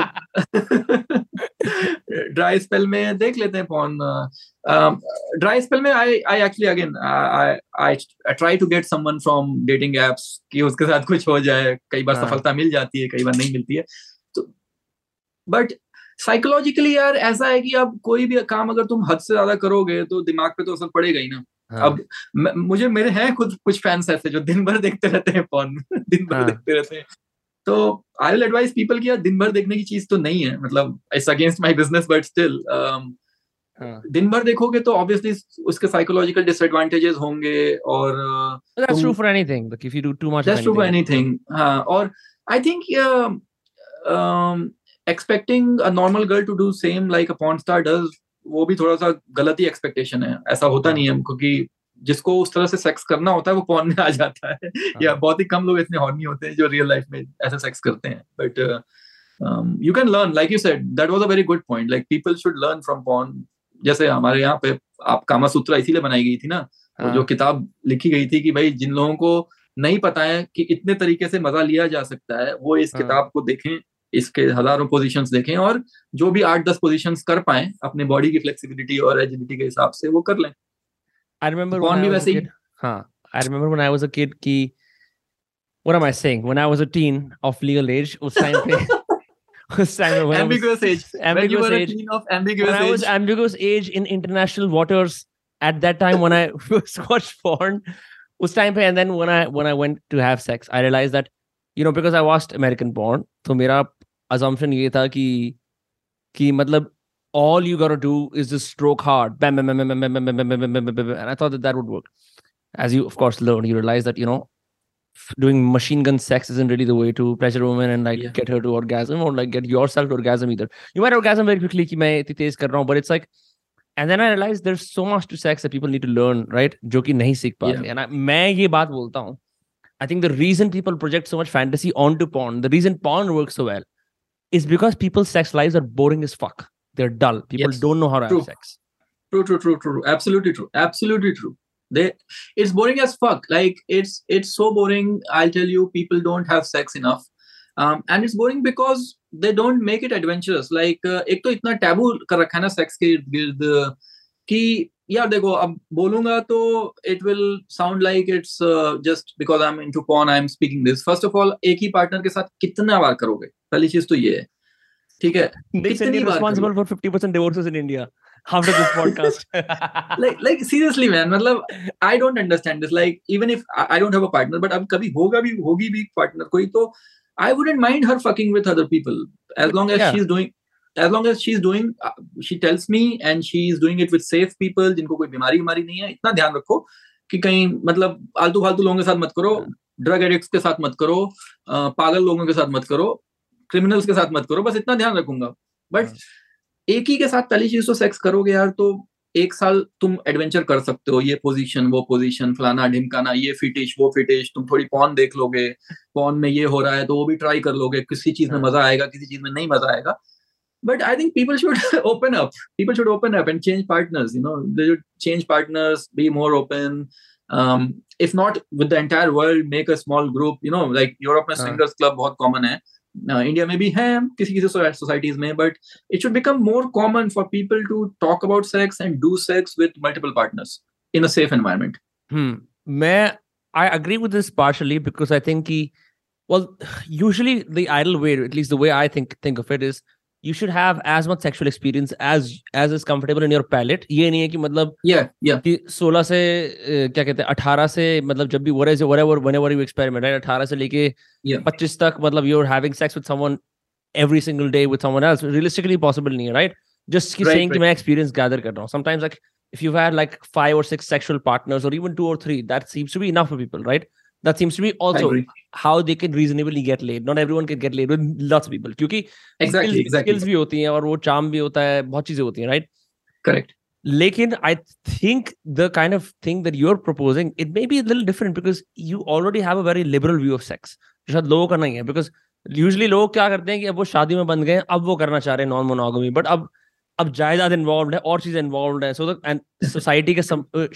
ड्राई स्पेल में देख लेते हैं फ़ोन ड्राई स्पेल में I I actually again I I try to get someone from dating apps कि उसके साथ कुछ हो जाए कई बार हाँ. सफलता मिल जाती है कई बार नहीं मिलती है तो बट साइकोलॉजिकली यार ऐसा है कि अब कोई भी काम अगर तुम हद से ज़्यादा करोगे तो दिमाग पे तो असर पड़ेगा ही ना हाँ. अब म, मुझे मेरे हैं खुद कुछ फैंस ऐसे जो दिन भर देखते रहते हैं फ़ोन दिन भर हाँ. देखते रहते हैं तो आई विल एडवाइस पीपल की दिन भर देखने की चीज़ तो नहीं है मतलब it's against my business but still दिन भर देखोगे तो ऑब्वियसली उसके साइकोलॉजिकल डिसएडवांटेजेस होंगे और that's true for anything like if you do too much that's true for anything हाँ और I think expecting a normal girl to do same like a porn star does वो भी थोड़ा सा गलत ही एक्सपेक्टेशन है ऐसा होता हाँ। नहीं है क्योंकि जिसको उस तरह से सेक्स करना होता है वो पॉन में आ जाता है या हाँ। बहुत ही कम लोग इतने हॉर्नी होते हैं जो रियल लाइफ में ऐसा सेक्स करते हैं but you can learn like you said that was a very good point like people should learn from porn जैसे हमारे यहाँ पे आप कामा सूत्रा इसीलिए बनाई गई थी ना हाँ. जो किताब लिखी गई थी कि भाई जिन लोगों को नहीं पता है कि इतने तरीके से मज़ा लिया जा सकता है वो इस हाँ. किताब को देखें इसके हज़ारों पोजीशंस देखें और जो भी आठ दस पोजीशंस कर पाए अपने बॉडी की फ्लेक्सिबिलिटी और एजिलिटी के हिसाब से वो कर लें I remember when I was a kid. Huh. I remember when I was a kid ki what am I saying? When I was a teen of legal age, उस time पे उस time when ambiguous age. Ambiguous when you were age. a teen of ambiguous when age. I was ambiguous age in international waters at that time when I first watched porn. उस time पे and then when I when I went to have sex, I realized that you know because I watched American porn, तो मेरा assumption ये था कि कि मतलब all you got to do is just stroke hard. Bam, bam, bam, bam, bam, bam, bam, bam, bam, bam, bam, bam, And I thought that that would work. As you, of course, learn, you realize that, you know, doing machine gun sex isn't really the way to pleasure a woman and like yeah. get her to orgasm or like get yourself to orgasm either. You might orgasm very quickly, ki main tez kar raha hu, but it's like, and then I realized there's so much to sex that people need to learn, right? जो कि नहीं सीख पाते. And I, मैं ये बात बोलता हूँ. I think the reason people project so much fantasy onto porn, the reason porn works so well, is because people's sex lives are boring as fuck. They're dull people yes. don't know how to true. have sex true true true true absolutely true absolutely true they it's boring as fuck like it's it's so boring i'll tell you people don't have sex enough um, and it's boring because they don't make it adventurous like uh, एक तो इतना टैबू कर रखा है ना सेक्स के गिर्द कि यार देखो अब बोलूँगा तो it will sound like it's just because I am into porn I am speaking this first of all एक ही पार्टनर के साथ कितना बार करोगे पहली चीज़ तो ये है ठीक है? पिछली बार responsible for 50% divorces in India after this podcast like like seriously man मतलब I don't understand this like even if I don't have a partner but अब कभी होगा भी होगी भी पार्टनर कोई तो I wouldn't mind her fucking with other people as long as she is doing as long as she is doing she tells me and she is doing it with safe जिनको कोई बीमारी बीमारी नहीं है इतना ध्यान रखो कि कहीं मतलब आलतू फालतू लोगों के साथ मत करो ड्रग एडिक्ट के साथ मत करो पागल लोगों के साथ मत करो। क्रिमिनल्स के साथ मत करो बस इतना ध्यान रखूँगा। बट हाँ। एक ही के साथ पहली चीज़ तो सेक्स करोगे यार तो एक साल तुम एडवेंचर कर सकते हो ये पोजीशन वो पोजीशन फलाना ढिमकाना ये फिटिश वो फिटिश तुम थोड़ी पॉन देख लोगे पॉन में ये हो रहा है तो वो भी ट्राई कर लोगे किसी चीज़ में हाँ। मज़ा आएगा किसी चीज़ में नहीं मज़ा आएगा। But I think people should open up people should open up and change partners you know change partners be more open if not with the entire world make a small group you know like Europe में हाँ। सिंगर्स क्लब बहुत कॉमन है। uh, India may be ham, किसी किसी societies may, but it should become more common for people to talk about sex and do sex with multiple partners in a safe environment. Hmm. i agree with this partially because I think he, well usually the idle way at least the way I think think of it is you should have as much sexual experience as as is comfortable in your palate ये नहीं है कि मतलब yeah, yeah. कि 16 से क्या कहते हैं 18 से मतलब जब भी वर यू एक्सपेरिमेंट राइट 18 से लेके yeah. 25 तक मतलब you are having sex with someone every single day with someone else realistically possible नहीं है राइट जस्ट की सेइंग कि मैं एक्सपीरियंस गैदर कर रहा हूँ। Sometimes like if you have like five और सिक्स सेक्सुअल पार्टनर्स और इवन टू और three that seems to be enough for people right that seems to be also how they can reasonably get laid not everyone can get laid with lots of people क्योंकि exactly, skills, exactly. skills भी होती हैं और वो charm भी होता है बहुत चीज़ें होती हैं right correct लेकिन I think the kind of thing that you're proposing it may be a little different because you already have a very liberal view of sex जो शायद लोगों का नहीं है because यूजली लोग क्या करते हैं कि अब वो शादी में बंद गए अब वो करना चाह रहे हैं नॉन मोनोगमी बट अब अब जायदाद इन्वॉल्व है और चीज़ इन्वॉल्व है सो एंड सोसाइटी के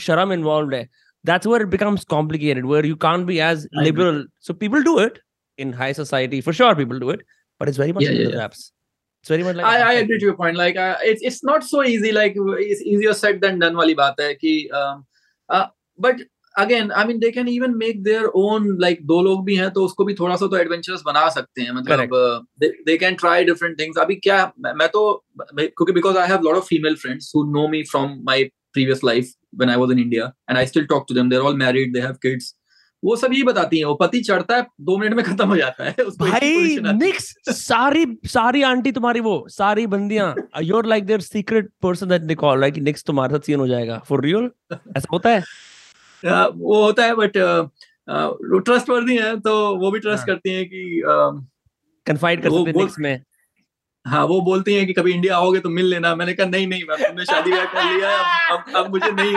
शर्म इन्वॉल्व है that's where it becomes complicated where you can't be as liberal so people do it in high society for sure people do it but it's very much Yeah, yeah, yeah, the yeah. raps it's very much like I, I agree to your point. Like, uh, it's it's not so easy. Like, it's easier said than done. वाली बात है कि, um, uh, but again, I mean, they can even make their own. Like, दो लोग भी हैं तो उसको भी थोड़ा सा तो adventurous बना सकते हैं. मतलब, uh, they they can try different things. अभी क्या मैं मैं तो क्योंकि because I have a lot of female friends who know me from my previous life when I was in India, and I still talk to them. They're all married. They have kids. वो सब यही बताती हैं वो पति चढ़ता है दो मिनट में खत्म हो जाता है उसको ही भाई है। निक्स सारी सारी आंटी तुम्हारी वो सारी बंदियाँ you're like their secret person that they call like Nicks तुम्हारे साथ सीन हो जाएगा for real ऐसा होता है Uh, वो होता है बट ट्रस्ट वर्दी है तो वो भी ट्रस्ट हाँ। करती हैं कि uh, confide कर सकते निक्स में हाँ वो बोलती हैं कि कभी इंडिया आओगे तो मिल लेना। मैंने कहा नहीं नहीं मैम तुमने शादी ब्याह कर लिया अब अब अब मुझे नहीं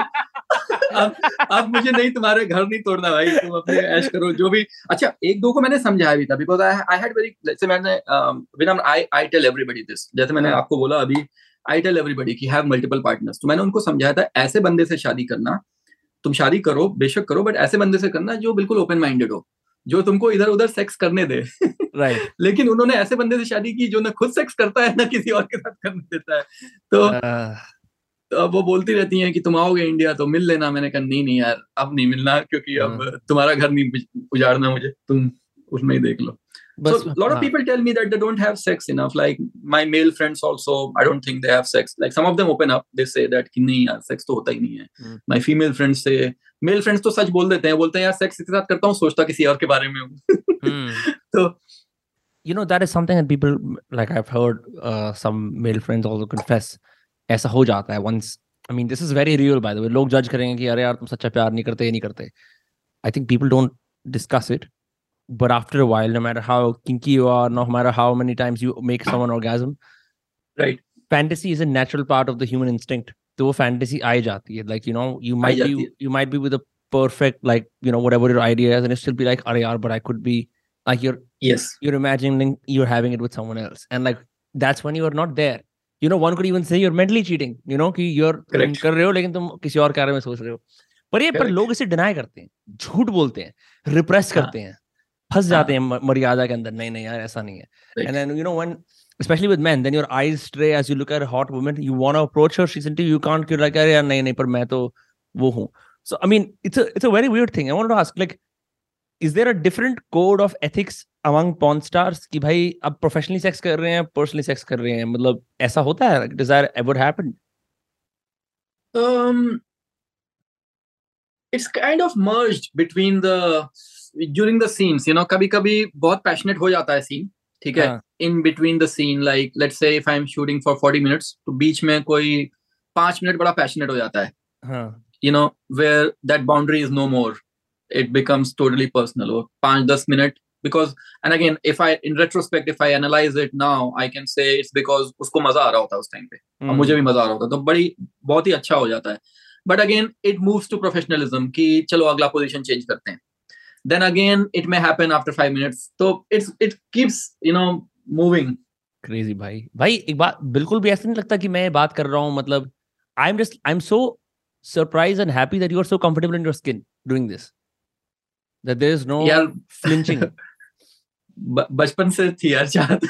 अब अब मुझे नहीं तुम्हारे घर नहीं तोड़ना भाई तुम अपने ऐश करो जो भी। अच्छा एक दो को मैंने समझाया भी था because I I had very जैसे मैंने विनम I I tell everybody this जैसे मैंने हाँ। आपको बोला अभी आई टेल एवरीबॉडी की हैव मल्टीपल पार्टनर्स तो मैंने उनको समझाया था ऐसे बंदे से शादी करना तुम शादी करो बेशक करो बट ऐसे बंदे से करना जो बिल्कुल ओपन माइंडेड हो। जो तुमको इधर उधर सेक्स करने दे। Right right. लेकिन उन्होंने ऐसे बंदे से शादी की जो ना खुद सेक्स करता है ना किसी और के साथ करने देता है। तो uh, तो अब वो बोलती रहती हैं कि तुम आओगे इंडिया तो मिल लेना। मैंने कहा नहीं नहीं यार अब नहीं मिलना क्योंकि अब तुम्हारा घर नहीं उजाड़ना मुझे। तुम उसमें ही देख लो। so बस a lot of हाँ, people tell me that they don't have sex enough like my male friends also i don't think they have sex like some of them open up they say that कि नहीं यार sex तो होता ही नहीं है हम्म। my female friends say male friends तो सच बोल देते हैं बोलते हैं यार sex इसके साथ करता हूँ सोचता किसी और के बारे में हूँ hmm. तो you know that is something that people like i've heard uh, some male friends also confess ऐसा हो जाता है once i mean this is very real by the way लोग जज करेंगे कि अरे यार तुम सच्चा प्यार नहीं करते ये नहीं करते i think people don't discuss it but after a while no matter how kinky you are no matter how many times you make someone orgasm right fantasy is a natural part of the human instinct तो वो fantasy आ ही जाती है like you know you might जाती be है। you might be with a perfect like you know whatever your idea is and it still be like अरे यार but I could be like you're yes you're imagining you're having it with someone else and like that's when you're not there you know one could even say you're mentally cheating you know कि you're तुम Correct. कर रहे हो लेकिन तुम किसी और कार्य में सोच रहे हो पर ये पर Correct. लोग इसे डिनाई करते हैं झूठ बोलते हैं रिप्रेस हाँ। करते हैं फंस हाँ। जाते हैं मर्यादा के अंदर। नहीं नहीं यार ऐसा नहीं है। And then you know when specially with man then your eyes stray as you look at hot woman you want to approach her recently you can't क्यों लाइक अरे यार नहीं नहीं पर मैं तो वो हूँ। So I mean it's it's a very weird thing I want to ask like is there a different code of ethics among porn stars कि भाई अब प्रोफेशनली सेक्स कर रहे हैं पर्सनली सेक्स कर रहे हैं? मतलब ऐसा होता है? Desire ever happened um it's kind of merged between the during the scenes you know कभी कभी बहुत पैशनेट हो जाता है सीन ठीक है? In between the scene like let's say if I am shooting for forty minutes तो बीच में कोई पाँच मिनट बड़ा पैशनेट हो जाता है। You know where that boundary is no more it becomes totally personal पाँच दस minute because and again if I in retrospect if I analyse it now I can say it's because उसको मज़ा आ रहा होता है उस टाइम पे। और मुझे भी हम्म। मज़ा आ रहा होता तो बड़ी बहुत ही अच्छा हो जाता है। But again it moves to professionalism कि चलो अगला पोजिशन चेंज करते हैं। Again it may happen after five minutes तो it's it keeps you know moving crazy भाई भाई एक बात बिल्कुल भी ऐसा नहीं लगता कि मैं ये बात कर रहा हूँ मतलब I am just I am so surprise and happy that you are so comfortable in your skin doing this that there is no flinching बचपन से थी यार चाहत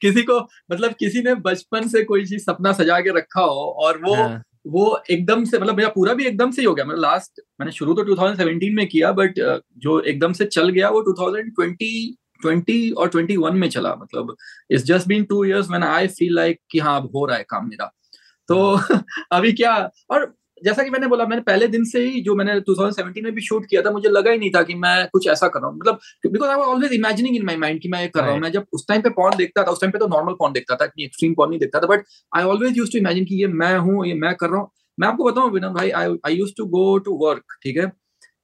किसी को मतलब किसी ने बचपन से कोई चीज़ सपना सजा के रखा हो और वो हाँ, वो एकदम से मतलब मेरा पूरा भी एकदम से ही हो गया। मतलब लास्ट मैंने शुरू तो 2017 में किया बट जो एकदम से चल गया वो 2020 20 और 21 में चला। मतलब it's just been two years when I feel like कि हाँ अब हो रहा है काम मेरा। तो अभी क्या और जैसा कि मैंने बोला मैंने पहले दिन से ही जो मैंने 2017 में भी शूट किया था मुझे लगा ही नहीं था कि मैं कुछ ऐसा कर रहा हूँ। मतलब because I always imagining in my mind कि मैं ये कर रहा हूँ। मैं जब उस टाइम पे पॉन देखता था उस टाइम पे तो नॉर्मल पॉन देखता था इतनी एक्सट्रीम पॉन नहीं देखता था but I always use to imagine की ये मैं हूँ ये मैं कर रहा हूँ। मैं आपको बताऊँ विनम भाई I I use to go to work ठीक है?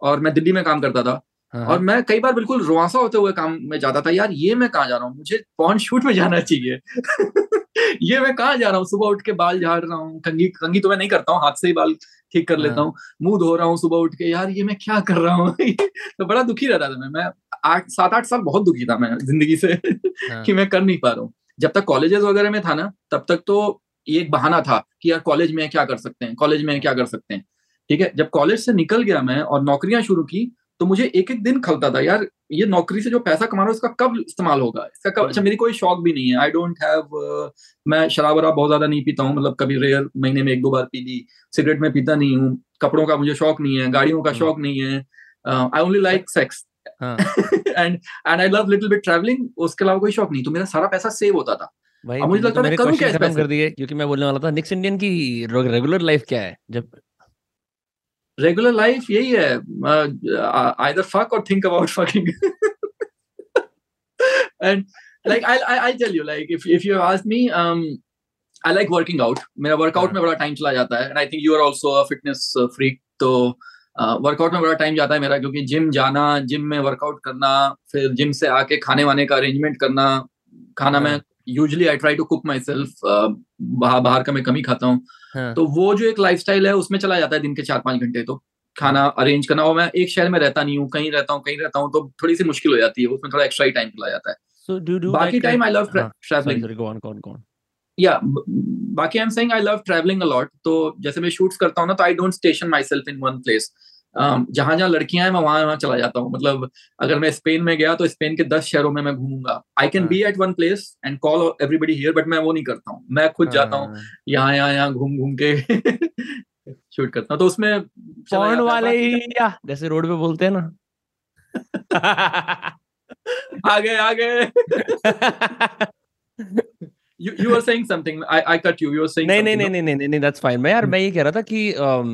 और मैं दिल्ली में काम करता था। हाँ, और मैं कई बार बिल्कुल रुआसा होते हुए काम में जाता था यार ये मैं कहाँ जा रहा हूँ? मुझे पॉन शूट में जाना चाहिए। ये मैं कहाँ जा रहा हूँ? सुबह उठ के बाल झाड़ रहा हूँ कंगी कंगी तो मैं नहीं करता हूँ हाथ से ही बाल ठीक कर लेता हाँ। हूँ मुँह धो रहा हूँ सुबह उठ के यार ये मैं क्या कर रहा हूँ? तो बड़ा दुखी रहता था मैं मैं आठ सात आठ साल बहुत दुखी था मैं ज़िंदगी से हाँ, कि मैं कर नहीं पा रहा हूँ। जब तक कॉलेजेस वगैरह में था ना तब तक तो ये एक बहाना था कि यार कॉलेज में क्या कर सकते हैं कॉलेज में क्या कर सकते हैं? ठीक है जब कॉलेज से निकल गया मैं और नौकरियाँ शुरू की तो मुझे एक एक दिन खलता था यार ये नौकरी से जो पैसा कमा रहा हूँ इसका कब इस्तेमाल होगा? इसका कब अच्छा मेरी कोई शौक भी नहीं है। आई डोंट हैव मैं शराब वराब बहुत ज़्यादा नहीं पीता हूँ मतलब कभी रेयर महीने में एक दो बार पी ली सिगरेट में पीता नहीं हूँ कपड़ों का मुझे शौक नहीं है गाड़ियों का हम्म। शौक नहीं है आई ओनली लाइक सेक्स हाँ। And and I love little bit travelling उसके अलावा कोई शौक नहीं तो मेरा सारा पैसा सेव होता था। भाई मुझे लगता तो है इस खत्म पैसे? कर दिए क्योंकि मैं बोलने वाला था निक्स इंडियन की रेगुलर लाइफ क्या है? जब रेगुलर लाइफ यही है। आइदर फक और think about fucking and like I I tell you like if if you ask me um I like working out मेरा वर्कआउट। में बड़ा टाइम चला जाता है। And I think you are also a fitness freak तो वर्कआउट में बड़ा टाइम जाता है मेरा, क्योंकि जिम जाना जिम में वर्कआउट करना, फिर जिम से आके खाने वाने का अरेंजमेंट करना खाना हाँ। मैं usually I try to cook myself बाहर बाहर का मैं कम ही खाता हूँ। हाँ, तो वो जो एक लाइफस्टाइल है उसमें चला जाता है दिन के चार पाँच घंटे तो। खाना अरेंज करना और मैं एक शहर में रहता नहीं हूँ कहीं रहता हूँ कहीं रहता हूँ तो थोड़ी सी मुश्किल हो जाती है उसमें थोड़ा एक्स्ट्रा ही टाइम चला जाता है। So do you do बाकी time I love travelling go on go on go on. या बाकी I am saying I love travelling a lot तो जैसे मैं शूट्स करता हूँ ना तो I don't station myself in one place जहाँ जहाँ लड़कियाँ हैं मैं वहाँ वहाँ चला जाता हूँ। मतलब अगर मैं स्पेन में गया तो स्पेन के दस शहरों में मैं घूमूँगा। I can. Be at one place and call everybody here but मैं वो नहीं करता हूँ। मैं खुद जाता हूँ हाँ, यहाँ यहाँ यहाँ घूम घूम के शूट करता हूँ। तो उसमें चला पॉन है। वाले या जैसे रोड पे बोलते हैं ना। आगे आगे। You you were saying something. I i cut you. You were saying नहीं नहीं something, नहीं no? नहीं नहीं नहीं दैट्स फाइन मैं यार। मैं ये कह रहा था कि अम,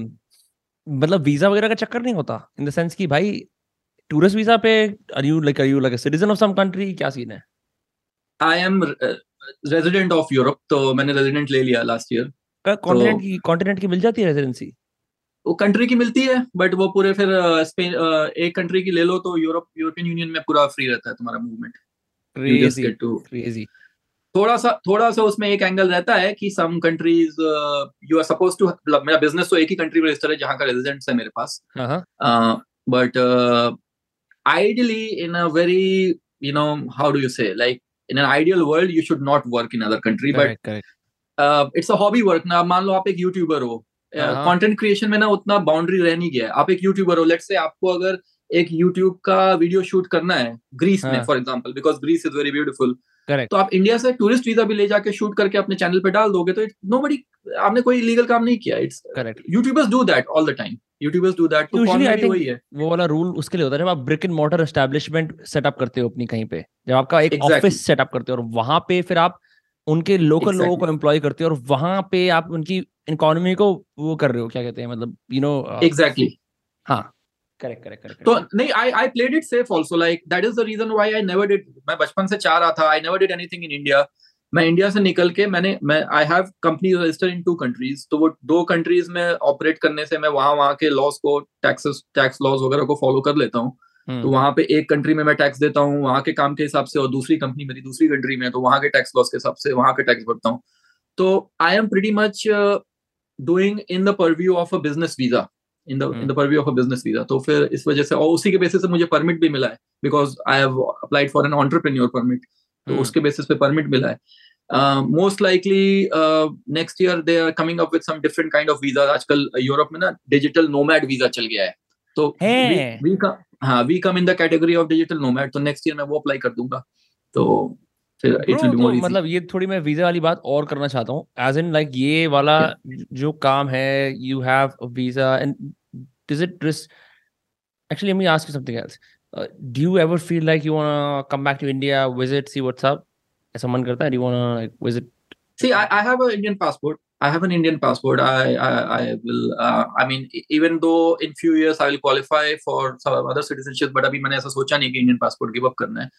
मतलब वीज़ा वगैरह का चक्कर नहीं होता? इन द सेंस कि भाई टूरिस्ट वीज़ा पे are you like are you like a citizen of some country क्या सीन है? Am uh, resident of europe तो मैंने रेजिडेंट ले लिया लास्ट ईयर कॉन्टिनेंट की कॉन्टिनेंट की मिल जाती है रेजिडेंसी वो कंट्री की मिलती है बट वो पूरे फिर स्पेन एक कंट्री की ले लो तो यूरोप यूरोपियन यूनियन में पूरा फ्री रहता है तुम्हारा मूवमेंट क्रेजी क्रेजी थोड़ा सा थोड़ा सा उसमें एक एंगल रहता है कि some countries you are suppose to मेरा बिज़नेस तो एक ही कंट्री में रजिस्टर है जहाँ का रेजिडेंट्स है मेरे पास। हाँ हाँ। Uh, uh, a very you know how do you say like in an ideal world you should not work in other country but correct correct uh, it's a hobby work ना। मान लो आप एक यूट्यूबर हो हाँ। कंटेंट क्रिएशन में ना उतना बाउंड्री रह नहीं गया। आप एक यूट्यूबर हो लेट से आपको अगर एक यूट्यूब का वीडियो शूट करना है ग्रीस में हाँ। For example because Greece is very beautiful Correct. तो आप इंडिया से टूरिस्ट वीज़ा भी ले जाके शूट करके अपने चैनल पे डाल दोगे तो नोबडी आपने कोई लीगल काम नहीं किया. It's correct YouTubers do that all the time YouTubers do that तो Usually, porn में I भी think- वही है. वो वाला रूल उसके लिए होता है जब आप brick and mortar establishment setup करते हो अपनी कहीं पे जब आपका एक Exactly. सेटअप करते हो और वहाँ पे फिर आप उनके लोकल लोगों को एम्प्लॉय करते हो और वहाँ पे आप उनकी इकोनॉमी को वो कर रहे हो क्या कहते हैं मतलब यू नो एग्जैक्टली हाँ. करेक्ट करेक्ट करेक्ट तो नहीं I I played it safe also like that is the reason why I never did मैं बचपन से चाह रहा था I never did anything in India मैं इंडिया से निकल के मैंने मैं I have company register in two countries तो वो दो कंट्रीज़ में ऑपरेट करने से मैं वहाँ वहाँ के लॉस को टैक्सेस टैक्स लॉज वगैरह को फॉलो कर लेता हूँ। हम्म। तो वहाँ पे एक कंट्री में मैं टैक्स देता हूँ वहाँ के काम के हिसाब से और दूसरी कंपनी मेरी दूसरी कंट्री में तो वहाँ के टैक्स लॉस के हिसाब से वहाँ के टैक्स भरता हूँ। तो I am pretty much doing in the purview of a business visa in the in the purview of a business visa तो फिर इस वजह से और उसी के बेसिस से मुझे परमिट भी मिला है because I have applied for an entrepreneur permit तो हम्म। उसके बेसिस पे परमिट मिला है. Most likely next year they are coming up with some different kind of visa आजकल यूरोप में ना डिजिटल नोमैड वीज़ा चल गया है. तो वी कम हाँ we come in the category of digital nomad तो नेक्स्ट ईयर मैं वो अप्लाई कर दूँगा. तो फिर इट विल बी तो मोर मतलब ये थोड़ी मैं वीज़ा वाली बात और करना चाहता हूँ एज इन लाइक ये वाला yeah. जो काम है you have visa and does it risk actually let me ask you something else uh, do you ever feel like you want to come back to india visit see what's up ऐसा मन करता है do you want to like visit See, I, I have an Indian passport. I have an Indian passport. I I, I will. Uh, I mean, e- even though in few years I will qualify for some other citizenship, but अभी मैंने ऐसा सोचा नहीं कि Indian passport give up करना है.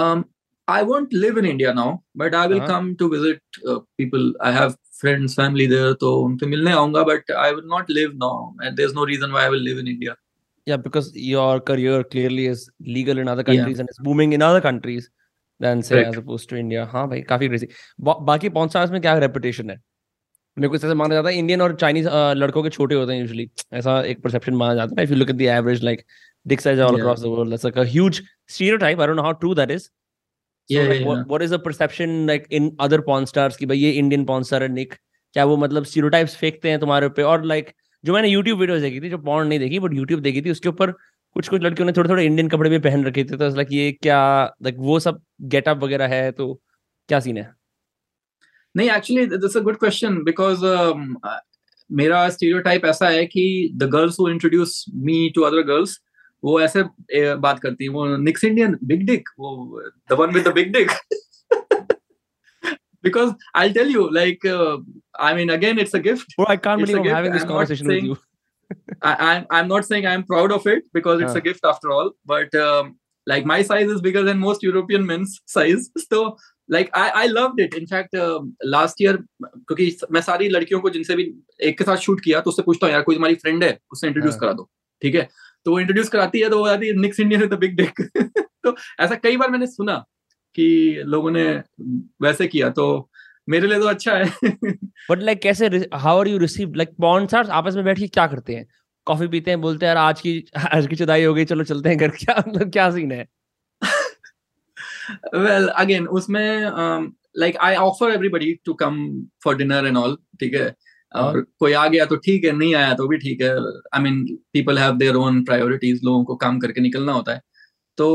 Um, I won't live in India now, but I will हाँ. come to visit uh, people. I have friends, family there, तो उनसे मिलने आऊंगा. But I will not live now, and there's no reason why I will live in India. yeah because your career clearly is legal in other countries yeah. and it's booming in other countries than say Correct. as opposed to India हाँ भाई काफी crazy ba- बाकी पॉन स्टार्स में क्या रेपुटेशन है मेरे को ऐसा माना जाता है इंडियन और चाइनीज लड़कों के छोटे होते हैं यूजुअली ऐसा एक परसेप्शन माना जाता है if you look at the average like dick size all yeah. across the world that's like a huge stereotype i don't know how true that is so yeah, like, yeah. What, what is the perception like in other porn stars कि भाई ये इंडियन porn star है निक क्या वो मतलब stereotypes फेंकते हैं तुम्हारे पे और like जो मैंने यूट्यूब वीडियोस देखी थी जो पॉर्न नहीं देखी बट यूट्यूब देखी थी उसके ऊपर कुछ कुछ लड़कियों ने थोड़े थोड़े इंडियन कपड़े भी पहन रखे थे तो लाइक ये क्या लाइक वो सब गेटअप वगैरह है तो क्या सीन है? नहीं actually this a good question because मेरा स्टीरियोटाइप ऐसा है कि the girls who introduce me to other girls वो ऐसे बात करती है वो निक्स इंडियन बिग डिक वो the one with the big dick because I'll tell you, like, uh, I mean, again, it's a gift. Bro, I can't believe I'm having this I'm conversation saying, with you. I, I'm not saying I'm proud of it because it's uh. a gift after all, but um, like my size is bigger than most European men's size. So like I I loved it. In fact, uh, last year क्योंकि मैं सारी लड़कियों को जिनसे भी एक के साथ शूट किया तो उससे पूछता हूँ यार कोई तुम्हारी फ्रेंड है उससे इंट्रोड्यूस करा दो ठीक है तो वो इंट्रोड्यूस कराती है तो वो आती है Nicks Indian the big dick तो ऐसा कई बार मैंने सुना कि लोगों ने वैसे किया तो मेरे लिए तो अच्छा है। बट लाइक like, कैसे how are you receive like porn stars आपस में बैठ के क्या करते हैं? कॉफ़ी पीते हैं बोलते हैं यार आज की आज की चुदाई हो गई चलो चलते हैं घर क्या मतलब क्या सीन है? वेल अगेन उसमें like I offer everybody to come for dinner and all ठीक है? और कोई आ गया तो ठीक है नहीं आया तो भी ठीक है। I mean people have their own priorities लोगों को काम करके निकलना होता है। तो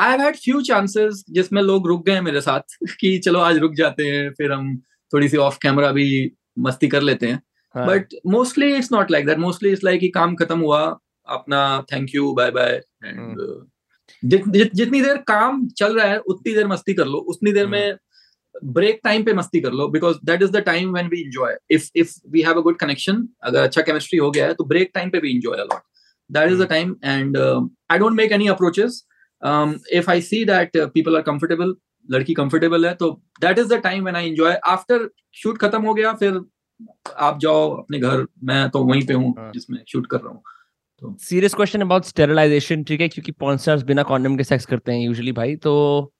I have had few chances जिसमें लोग रुक गए मेरे साथ कि चलो आज रुक जाते हैं फिर हम थोड़ी सी ऑफ़ कैमरा भी मस्ती कर लेते हैं। But mostly it's not like that mostly it's like काम खत्म हुआ अपना thank you bye bye and जितनी देर काम चल रहा है उतनी देर मस्ती कर लो। उतनी देर में ब्रेक टाइम पे मस्ती कर लो because that is the time when we enjoy if if we have a good connection अगर अच्छा केमिस्ट्री हो गया है तो ब्रेक टाइम पे भी enjoy a lot that is the time and I don't make any approaches if I see that people are comfortable लड़की कंफर्टेबल है तो that is the time when I enjoy after shoot खत्म हो गया फिर आप जाओ अपने घर मैं तो वहीं पे हूँ हाँ। जिसमें शूट कर रहा हूँ. सीरियस क्वेश्चन अबाउट स्टेरिलाइजेशन ठीक है? क्योंकि बिना कॉन्डम के सेक्स करते हैं यूजुअली भाई तो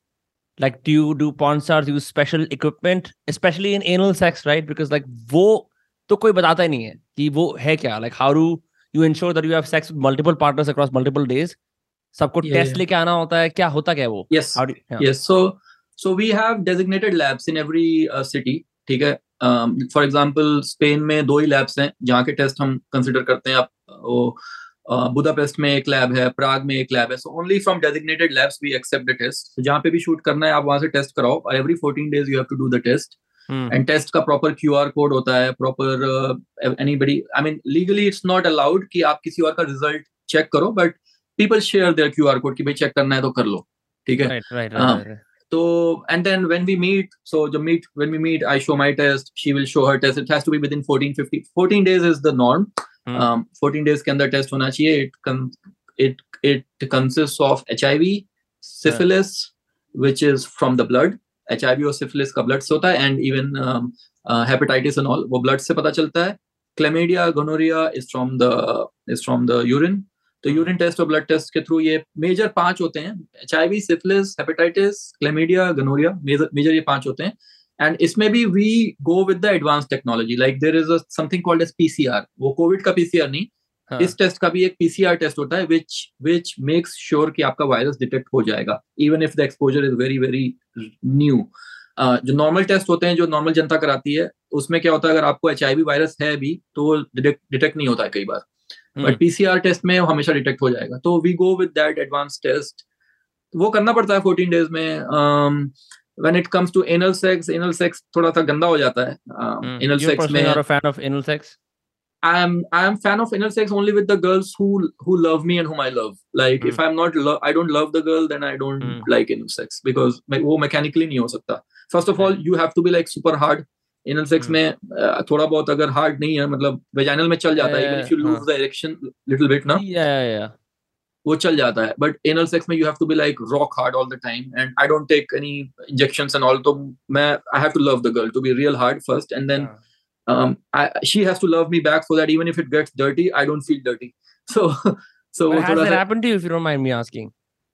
like do you do porn stars use special equipment especially in anal sex right because like वो तो कोई बताता ही नहीं है कि वो है क्या like how do you ensure that you have sex with multiple partners across multiple days सबको टेस्ट लेके आना होता है क्या होता क्या है वो yes yes so so we have designated labs in every city ठीक है फॉर एग्जांपल स्पेन में दो ही लैब्स हैं जहाँ के टेस्ट हम कंसिडर करते हैं आप वो बुदापेस्ट में एक लैब है प्राग में एक लैब है so only from designated labs we accept the test जहाँ पे भी शूट करना है आप वहाँ से टेस्ट कराओ every fourteen days you have to do the test and test का प्रॉपर क्यू आर कोड होता है proper anybody I mean legally it's not allowed कि आप किसी और का रिज़ल्ट चेक करो but people share their Q R code कि भाई चेक करना है तो कर लो ठीक है? तो and then when we meet so जब meet when we meet I show my test she will show her test it has to be within 14 50 14 days is the norm 14 days के अंदर टेस्ट होना चाहिए. It it it consist of H I V syphilis which is from the blood H I V और सिफिलिस का ब्लड से होता है and even hepatitis and all वो ब्लड से पता चलता है. Chlamydia gonorrhoea is from the is from the urine तो यूरिन टेस्ट और ब्लड टेस्ट के थ्रू ये मेजर पाँच होते हैं. H I V syphilis hepatitis chlamydia gonorrhoea major ये पाँच होते हैं. एंड इसमें भी we go with the advance technology like there is something called as PCR वो कोविड का पीसीआर नहीं हाँ. इस टेस्ट का भी एक पीसीआर टेस्ट होता है विच विच मेक्स श्योर कि आपका वायरस डिटेक्ट हो जाएगा even if the exposure is very very new जो नॉर्मल टेस्ट होते हैं जो नॉर्मल जनता कराती है उसमें क्या होता है अगर आपको HIV वायरस है भी तो वो डिटेक्ट नहीं होता है कई बार। बट पीसीआर टेस्ट में हमेशा डिटेक्ट हो जाएगा। तो we go with that advance test वो करना पड़ता है फोर्टीन डेज़ में when it comes to anal sex anal sex थोड़ा सा गंदा हो जाता है um, mm. anal You're sex में not a fan of anal sex I am I am fan of anal sex only with the girls who who love me and whom I love. Like mm. if I'm not lo- I don't love the girl, then I don't mm. like anal sex because वो mechanically नहीं हो सकता. First of all, you have to be like super hard. Anal sex hmm. में थोड़ा बहुत अगर हार्ड नहीं है मतलब वेजाइनल में चल जाता है even if you lose the erection little bit ना वो चल जाता है बट एनल सेक्स में you have to be like rock hard all the time and I don't take any injections and all तो मैं I have to love the girl to be real hard first and then um I, she has to love me back so that even if it gets dirty i don't feel dirty so So But has थोड़ा that सा- happened to you if you don't mind me asking?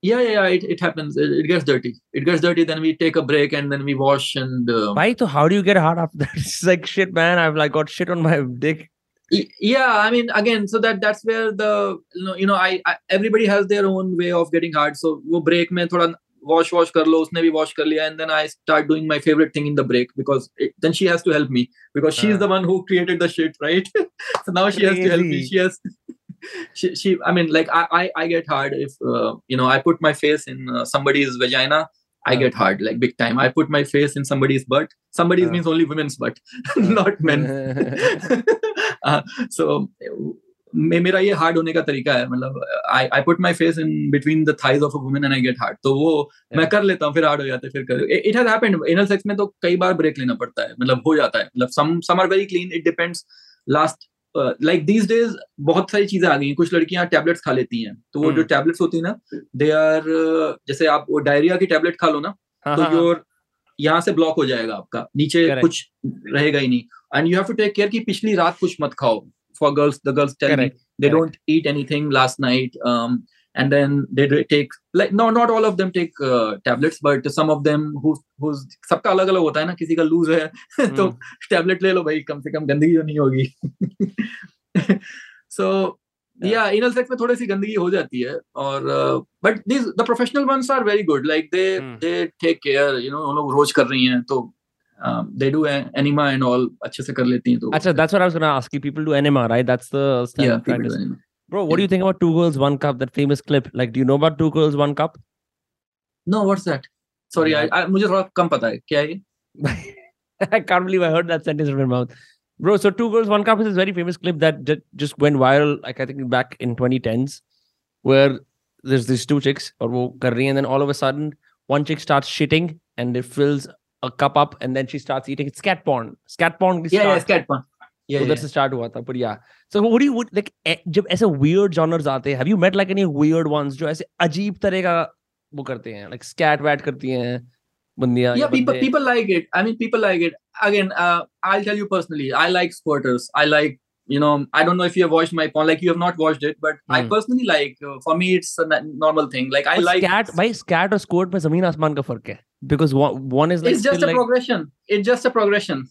yeah, yeah, yeah, it, it happens. It, it gets dirty. It gets dirty. Then we take a break and then we wash and. Uh, Why? So how do you get hard after that? It's like shit, man. I've like got shit on my dick. Yeah i mean again so that that's where the you know, you know I, I everybody has their own way of getting hard so wo break mein thoda wash wash kar lo usne bhi wash kar liya and then i start doing my favorite thing in the break because it, then she has to help me because she's Ah. the one who created the shit right so now she has to help me she has she, she i mean like i i, I get hard if uh, you know i put my face in uh, somebody's vagina I get hard like big time. I put my face in somebody's butt. Somebody's means only women's butt, not men. Uh, so मे मेरा ये हार्ड होने का तरीका है मतलब I I put my face in between the thighs of a woman and I get hard तो वो मैं Yeah. कर लेता हूँ फिर हार्ड हो जाते हैं फिर कर it has happened anal sex में तो कई बार ब्रेक लेना पड़ता है मतलब हो जाता है मतलब some some are very clean it depends last like these days बहुत सारी चीज़ें आ गई हैं कुछ लड़कियाँ टैबलेट्स खा लेती हैं तो वो जो हम्म। टैबलेट्स होती है ना दे आर जैसे आप वो डायरिया की टैबलेट खा लो ना हाँ, तो हाँ, हाँ. योर यहाँ से ब्लॉक हो जाएगा आपका नीचे Correct. कुछ रहेगा ही नहीं and you have to take care कि पिछली रात कुछ मत खाओ for girls the girls tell me don't eat anything last night um, and then they take like no not all of them take uh, tablets but some of them who who's सबका अलग अलग होता है ना किसी का लूज है तो हम्म. टैबलेट ले लो भाई कम से कम गंदगी तो नहीं होगी so Yeah. yeah anal sex में थोड़ी सी गंदगी हो जाती है और but these the professional ones are very good like they Hmm. they take care you know वो लोग रोज कर रही हैं तो um, they do a- enema and all अच्छे से कर लेती हैं तो Achha, that's what I was gonna ask you. People do enema, right? That's the standard yeah people practice. do enema. Bro, what do you think about Two Girls One Cup? That famous clip. Like, do you know about Two Girls One Cup? No, what's that? Sorry, I, I मुझे थोड़ा कम पता है क्या है ये? I can't believe I heard that sentence from your mouth. Bro, so Two Girls One Cup is this very famous clip that ju- just went viral, like I think back in 2010s, where there's these two chicks or wo kar rahi hain, and then all of a sudden one chick starts shitting and it fills a cup up and then she starts eating. It's scat porn. Scat porn. Yeah, yeah, scat porn. Yeah, उधर yeah. से स्टार्ट हुआ था but yeah so what do you would like eh, जब ऐसे weird genres आते हैं have you met like any weird ones जो ऐसे अजीब तरह का वो करते हैं like scat वैट करती हैं बंदियाँ या Yeah, people like it. I mean, people like it. Again, uh, I'll tell you personally, I like squirters. I like, you know, I don't know if you have watched my porn, like you have not watched it, but I Hmm. personally like. Uh, for me, it's a normal thing. Like I But like. scat भाई scat और squirt में ज़मीन आसमान का फ़र्क है because one, one is like it's just still a like progression. It's just a progression.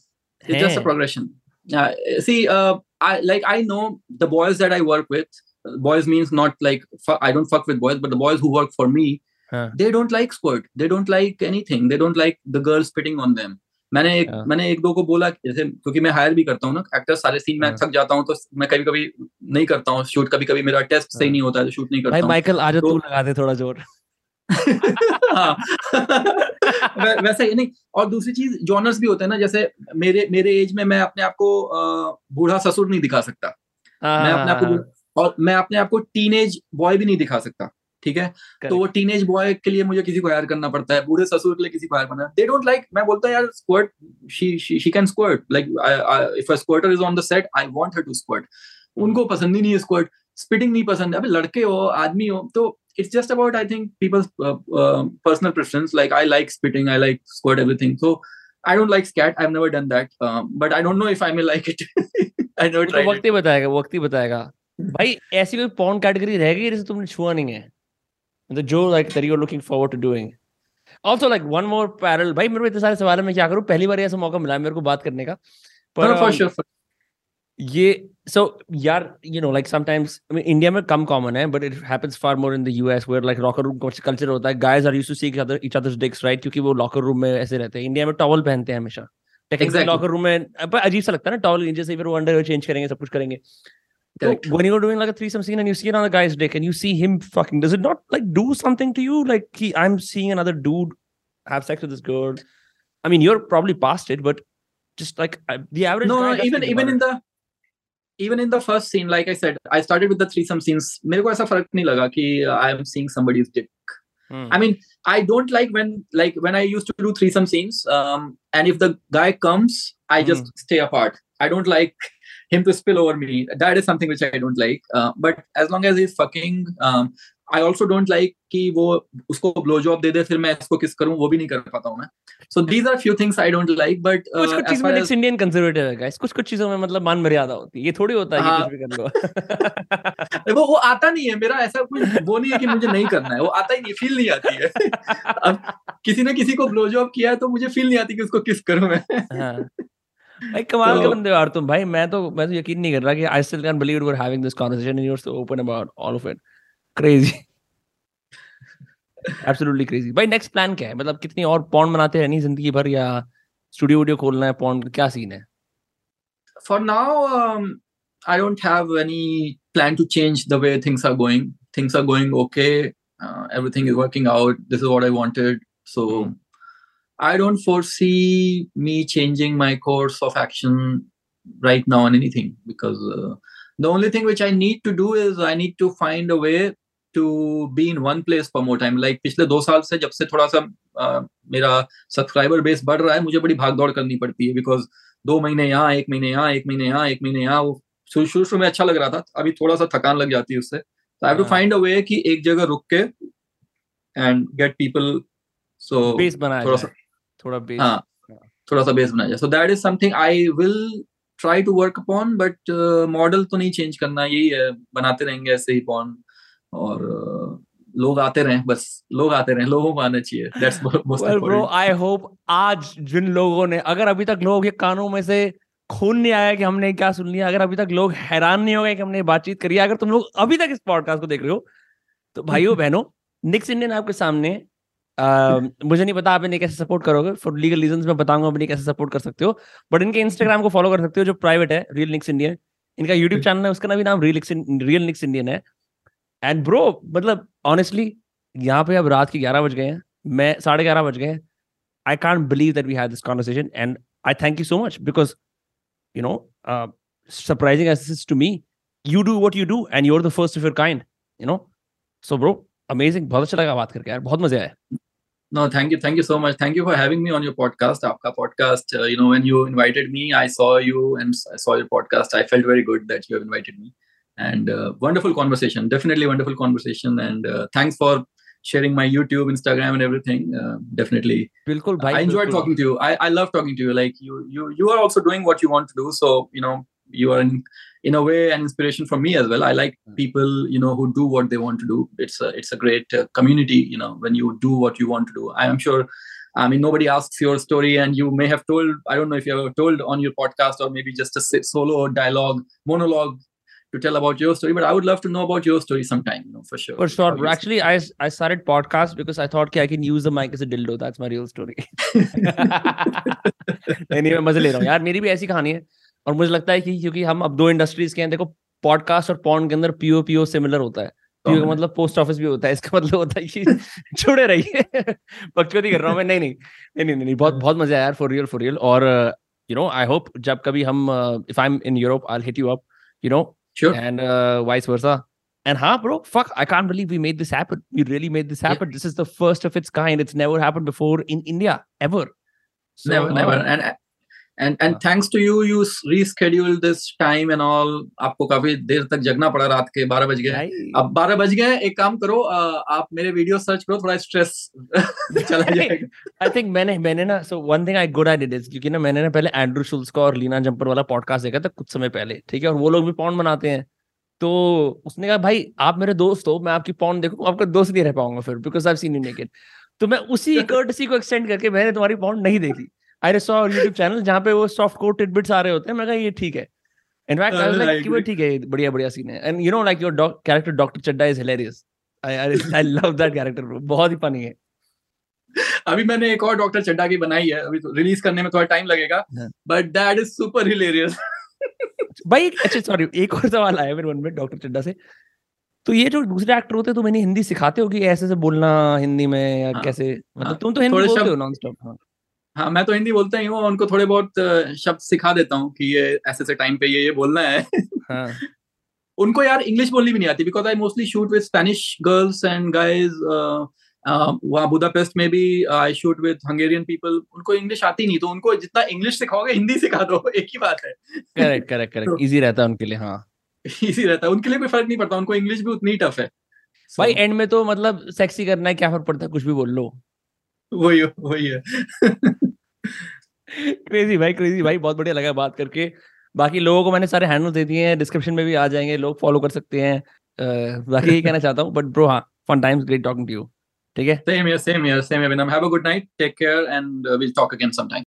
It's just a हैं. progression. Uh, see, uh, I like I know the boys that I work with. Boys means not like fu- I don't fuck with boys, but the boys who work for me, हाँ. they don't like squirt. They don't like anything. They don't like the girls spitting on them. मैंने एक हाँ. मैंने एक दो को बोला कि जैसे क्योंकि मैं हायर भी करता हूँ ना एक्टर सारे सीन में हाँ. थक जाता हूँ तो मैं कभी कभी नहीं करता हूँ शूट कभी कभी मेरा टेस्ट सही हाँ. नहीं होता है तो शूट नहीं भाई करता हूँ माइकल आजा तो- तू लगा दे थोड़ा जोर हाँ। वै- वैसा ही नहीं और दूसरी चीज़ जॉनर्स भी होते हैं ना जैसे मेरे मेरे एज में मैं अपने आप को बूढ़ा ससुर नहीं दिखा सकता। मैं अपने आप को हाँ, और मैं अपने आप को टीनेज बॉय भी नहीं दिखा सकता ठीक है? तो वो टीनेज बॉय के लिए मुझे किसी को हायर करना पड़ता है बूढ़े ससुर के लिए किसी को हायर करना दे डोंट लाइक मैं बोलता हूँ यार squirt she she can squirt like if a squirter is on the set I want her to squirt उनको पसंद ही नहीं है स्क्वर्ट स्पिटिंग नहीं पसंद है। अबे लड़के हो आदमी हो तो it's just about i think people's uh, uh, personal preference like i like spitting i like squirt everything so i don't like scat i've never done that um, but i don't know if i may like it i never तो tried वक्त ही बताएगा वक्त ही बताएगा भाई ऐसी कोई पॉन कैटेगरी रह गई जिसे तुमने छुआ नहीं है मतलब जो like that you are looking forward to doing also like one more parallel भाई मेरे को इतने सारे सवाल है मैं क्या करूँ पहली बार ऐसा मौका मिला है मेरे को बात करने का no, no, for um, sure for, ये सो यार you know like sometimes I mean India में कम कॉमन है but it happens far more in the US where like locker room culture होता है guys are used to see each other each others dicks right क्योंकि वो लॉकर रूम में ऐसे रहते हैं इंडिया में टॉवल पहनते हैं हमेशा टेक्निकली Exactly. लॉकर रूम में पर अजीब सा लगता है ना टॉवल जैसे फिर वो अंडर चेंज करेंगे सब कुछ करेंगे So Correct. when you're doing like a threesome scene and you see another guy's dick and you see him fucking, does it not like do something to you? Like he, I'm seeing another dude have sex with this girl. I mean, you're probably past it, but just like uh, the average. no guy no doesn't even think even about in the even in the first scene like i said i started with the threesome scenes मेरे को ऐसा फ़र्क नहीं लगा कि i am seeing somebody's dick it. Hmm. I mean, I don't like when like when I used to do threesome scenes. Um, and if the guy comes, I just stay apart. I don't like him to spill over me. That is something which I don't like. Uh, but as long as he's fucking, um, I also don't like कि वो उसको ब्लो जॉब दे दे फिर मैं इसको किस करूँ वो भी नहीं कर पाता हूँ मैं। So these are few things I don't like but कुछ कुछ चीज़ों में इंडियन कंजर्वेटिव है गाइस कुछ कुछ चीज़ों में मतलब मान मर्यादा होती है। ये थोड़ी होता है हाँ। कुछ भी कर लो वो वो आता नहीं है। मेरा ऐसा कोई वो नहीं है कि मुझे नहीं करना है। वो आता ही नहीं फील नहीं आती है। अब किसी ने किसी को ब्लो जॉब किया है तो मुझे फील नहीं आती कि उसको किस करूँ मैं। हाँ। भाई कमाल के बंदे यार तुम। भाई मैं तो मैं तो यकीन नहीं कर रहा कि I still can believe you are having this conversation and you are so open about all of it crazy absolutely crazy भाई नेक्स्ट प्लान क्या है? मतलब कितनी और पॉन्ड बनाते रहनी ज़िंदगी भर या स्टूडियो वीडियो खोलना है पॉन्ड क्या सीन है? For now I don't have any plan to change the way things are going things are going okay everything is working out this is what I wanted so I don't foresee me changing my course of action right now on anything because uh, the only thing which I need to do is I need to find a way to be in one place for more time. Like पिछले दो साल से जब से थोड़ा सा uh, मेरा सब्सक्राइबर बेस बढ़ रहा है मुझे बड़ी भाग दौड़ करनी पड़ती है बिकॉज़ दो महीने यहाँ एक महीने यहाँ एक महीने यहाँ एक महीने यहाँ वो शुरू शुरू में अच्छा लग रहा था अभी थोड़ा सा थकान लग जाती है उससे। तो I have to find a way कि एक जगह रुक के and get people so base बनाया थोड़ा सा थोड़ा बेस हाँ थोड़ा सा बेस बनाया जाए। So that is something I will try to work upon but model तो नहीं चेंज करना यही है बनाते रहेंगे ऐसे ही पॉन और लोग आते रहे बस लोग आते रहे लोगों को आना चाहिए। That's most bro I hope आज जिन लोगों ने अगर अभी तक लोग ये कानों में से खून नहीं आया कि हमने क्या सुन लिया अगर अभी तक लोग हैरान नहीं हो गए कि हमने बातचीत करी अगर तुम लोग अभी तक इस पॉडकास्ट को देख रहे हो तो भाइयों बहनों निक्स इंडियन आपके सामने आ, मुझे नहीं पता आप इन्हें कैसे सपोर्ट करोगे फॉर लीगल रीजन मैं बताऊँगा इन्हें कैसे सपोर्ट कर सकते हो बट इनके इंस्टाग्राम को फॉलो कर सकते हो जो प्राइवेट है रियल निक्स इंडियन इनका यूट्यूब चैनल है उसका भी नाम रियल रियल निक्स इंडियन है। एंड ब्रो मतलब ऑनेस्टली यहाँ पे अब रात के ग्यारह बज गए हैं मैं साढ़े ग्यारह बज गए I can't believe that we have this conversation and I thank you so much because you know surprising as to me you do what you do and you are the first of your kind you know so bro amazing बहुत अच्छा लगा बात करके यार बहुत मज़ा आया No, thank you. Thank you so much. Thank you for having me on your podcast. Aapka podcast, uh, you know, when you invited me, I saw you and I saw your podcast. I felt very good that you have invited me. And uh, wonderful conversation. Definitely wonderful conversation. And uh, thanks for sharing my YouTube, Instagram, and everything. Uh, definitely. Bilkul, bhai, I enjoyed bilkul. talking to you. I, I love talking to you. Like you, you, you are also doing what you want to do. So you know, you are in in a way an inspiration for me as well i like hmm. people you know who do what they want to do it's a it's a great uh, community you know when you do what you want to do i am sure i mean nobody asks your story and you may have told i don't know if you ever told on your podcast or maybe just a solo dialogue monologue to tell about your story but i would love to know about your story sometime you know for sure. For sure. Obviously. actually i i started podcast because i thought i can use the mic as a dildo. That's my real story. नहीं मैं मज़े ले रहा हूँ। यार मेरी भी ऐसी कहानी है और मुझे लगता है कि क्योंकि हम अब दो इंडस्ट्रीज़ के हैं देखो पॉडकास्ट और पॉन्ड के अंदर पीओ पीओ सिमिलर होता है। पीओ का मतलब पोस्ट ऑफ़िस भी होता है इसका मतलब होता है कि जुड़े रहिए। पक्षपति कर रहा हूँ मैं। नहीं नहीं नहीं नहीं नहीं बहुत बहुत मज़ा आया यार फॉर रियल फॉर रियल और यू नो आई होप जब कभी हम if I am in Europe I hit you up you know Sure. And uh, vice versa. And huh, bro, fuck, I can't believe we made this happen. We really made this happen. Yeah. This is the first of its kind. It's never happened before in India, ever. So, never, never. Uh, and uh, and and thanks to you you reschedule this time and all आपको काफ़ी देर तक जगना पड़ा रात के बारह बज गए। अब बारह बज गए एक काम करो आप मेरे वीडियो सर्च करो थोड़ा स्ट्रेस चला जाएगा। आई थिंक मैंने मैंने ना so one thing I good I did is क्योंकि ना मैंने ना पहले एंड्रू शुल्स का और लीना जंपर वाला पॉडकास्ट देखा था कुछ समय पहले ठीक है? और वो लोग भी पॉन्ड बनाते हैं। तो उसने कहा भाई आप मेरे दोस्त हो मैं आपकी पॉन्ड देखूँ आपका दोस्त नहीं रह पाऊँगा फिर because I seen you naked तो मैं उसी कर्टसी को एक्सटेंड करके मैंने तुम्हारी पॉन्ड नहीं देखी। आई सॉ यूट्यूब चैनल जहाँ पे वो सॉफ्ट कोर टिडबिट्स आ रहे होते हैं मैं कहा ये ठीक है. इनफैक्ट आई वाज लाइक कि वो ठीक है बढ़िया बढ़िया सीन है. And you know like your character doctor Chadda is hilarious I I love that character बहुत ही फनी है. अभी मैंने एक और डॉक्टर चड्डा की बनाई है अभी तो रिलीज़ करने में थोड़ा टाइम लगेगा but that is super hilarious भाई अच्छा सॉरी एक और सवाल आया मेरे मन में डॉक्टर चड्डा से। तो ये जो दूसरे एक्टर होते हैं तो मैंने हिंदी सिखाते हो कि ऐसे से बोलना हिंदी में या हाँ, कैसे? मतलब हाँ, तुम तो हिंदी बोलते हो नॉन स्टॉप हाँ। हाँ मैं तो हिंदी बोलता ही हूँ उनको थोड़े बहुत शब्द सिखा देता हूँ कि ये ऐसे ऐसे टाइम पे ये ये बोलना है। हाँ. उनको यार इंग्लिश बोलनी भी नहीं आती because I mostly shoot with Spanish girls and guys वहाँ बुदापेस्ट में भी I shoot with Hungarian people उनको इंग्लिश आती नहीं तो उनको जितना इंग्लिश सिखाओगे हिंदी सिखा दो एक ही बात है। करेक्ट करेक्ट करेक्ट इजी रहता है उनके लिए हाँ। इजी रहता है उनके लिए कोई फ़र्क नहीं पड़ता उनको इंग्लिश भी उतनी टफ है। So, भाई एंड में तो मतलब सेक्सी करना है क्या फ़र्क पड़ता है? कुछ भी बोल लो। वही वही है। क्रेजी भाई क्रेजी भाई बहुत बढ़िया लगा बात करके। बाकी लोगों को मैंने सारे हैंडल दे दिए हैं डिस्क्रिप्शन में भी आ जाएँगे लोग फॉलो कर सकते हैं। uh, बाकी यही कहना चाहता हूँ बट ब्रो हाँ fun times great talking to you ठीक है? Same same same have a good night take care and uh, we'll talk again sometime.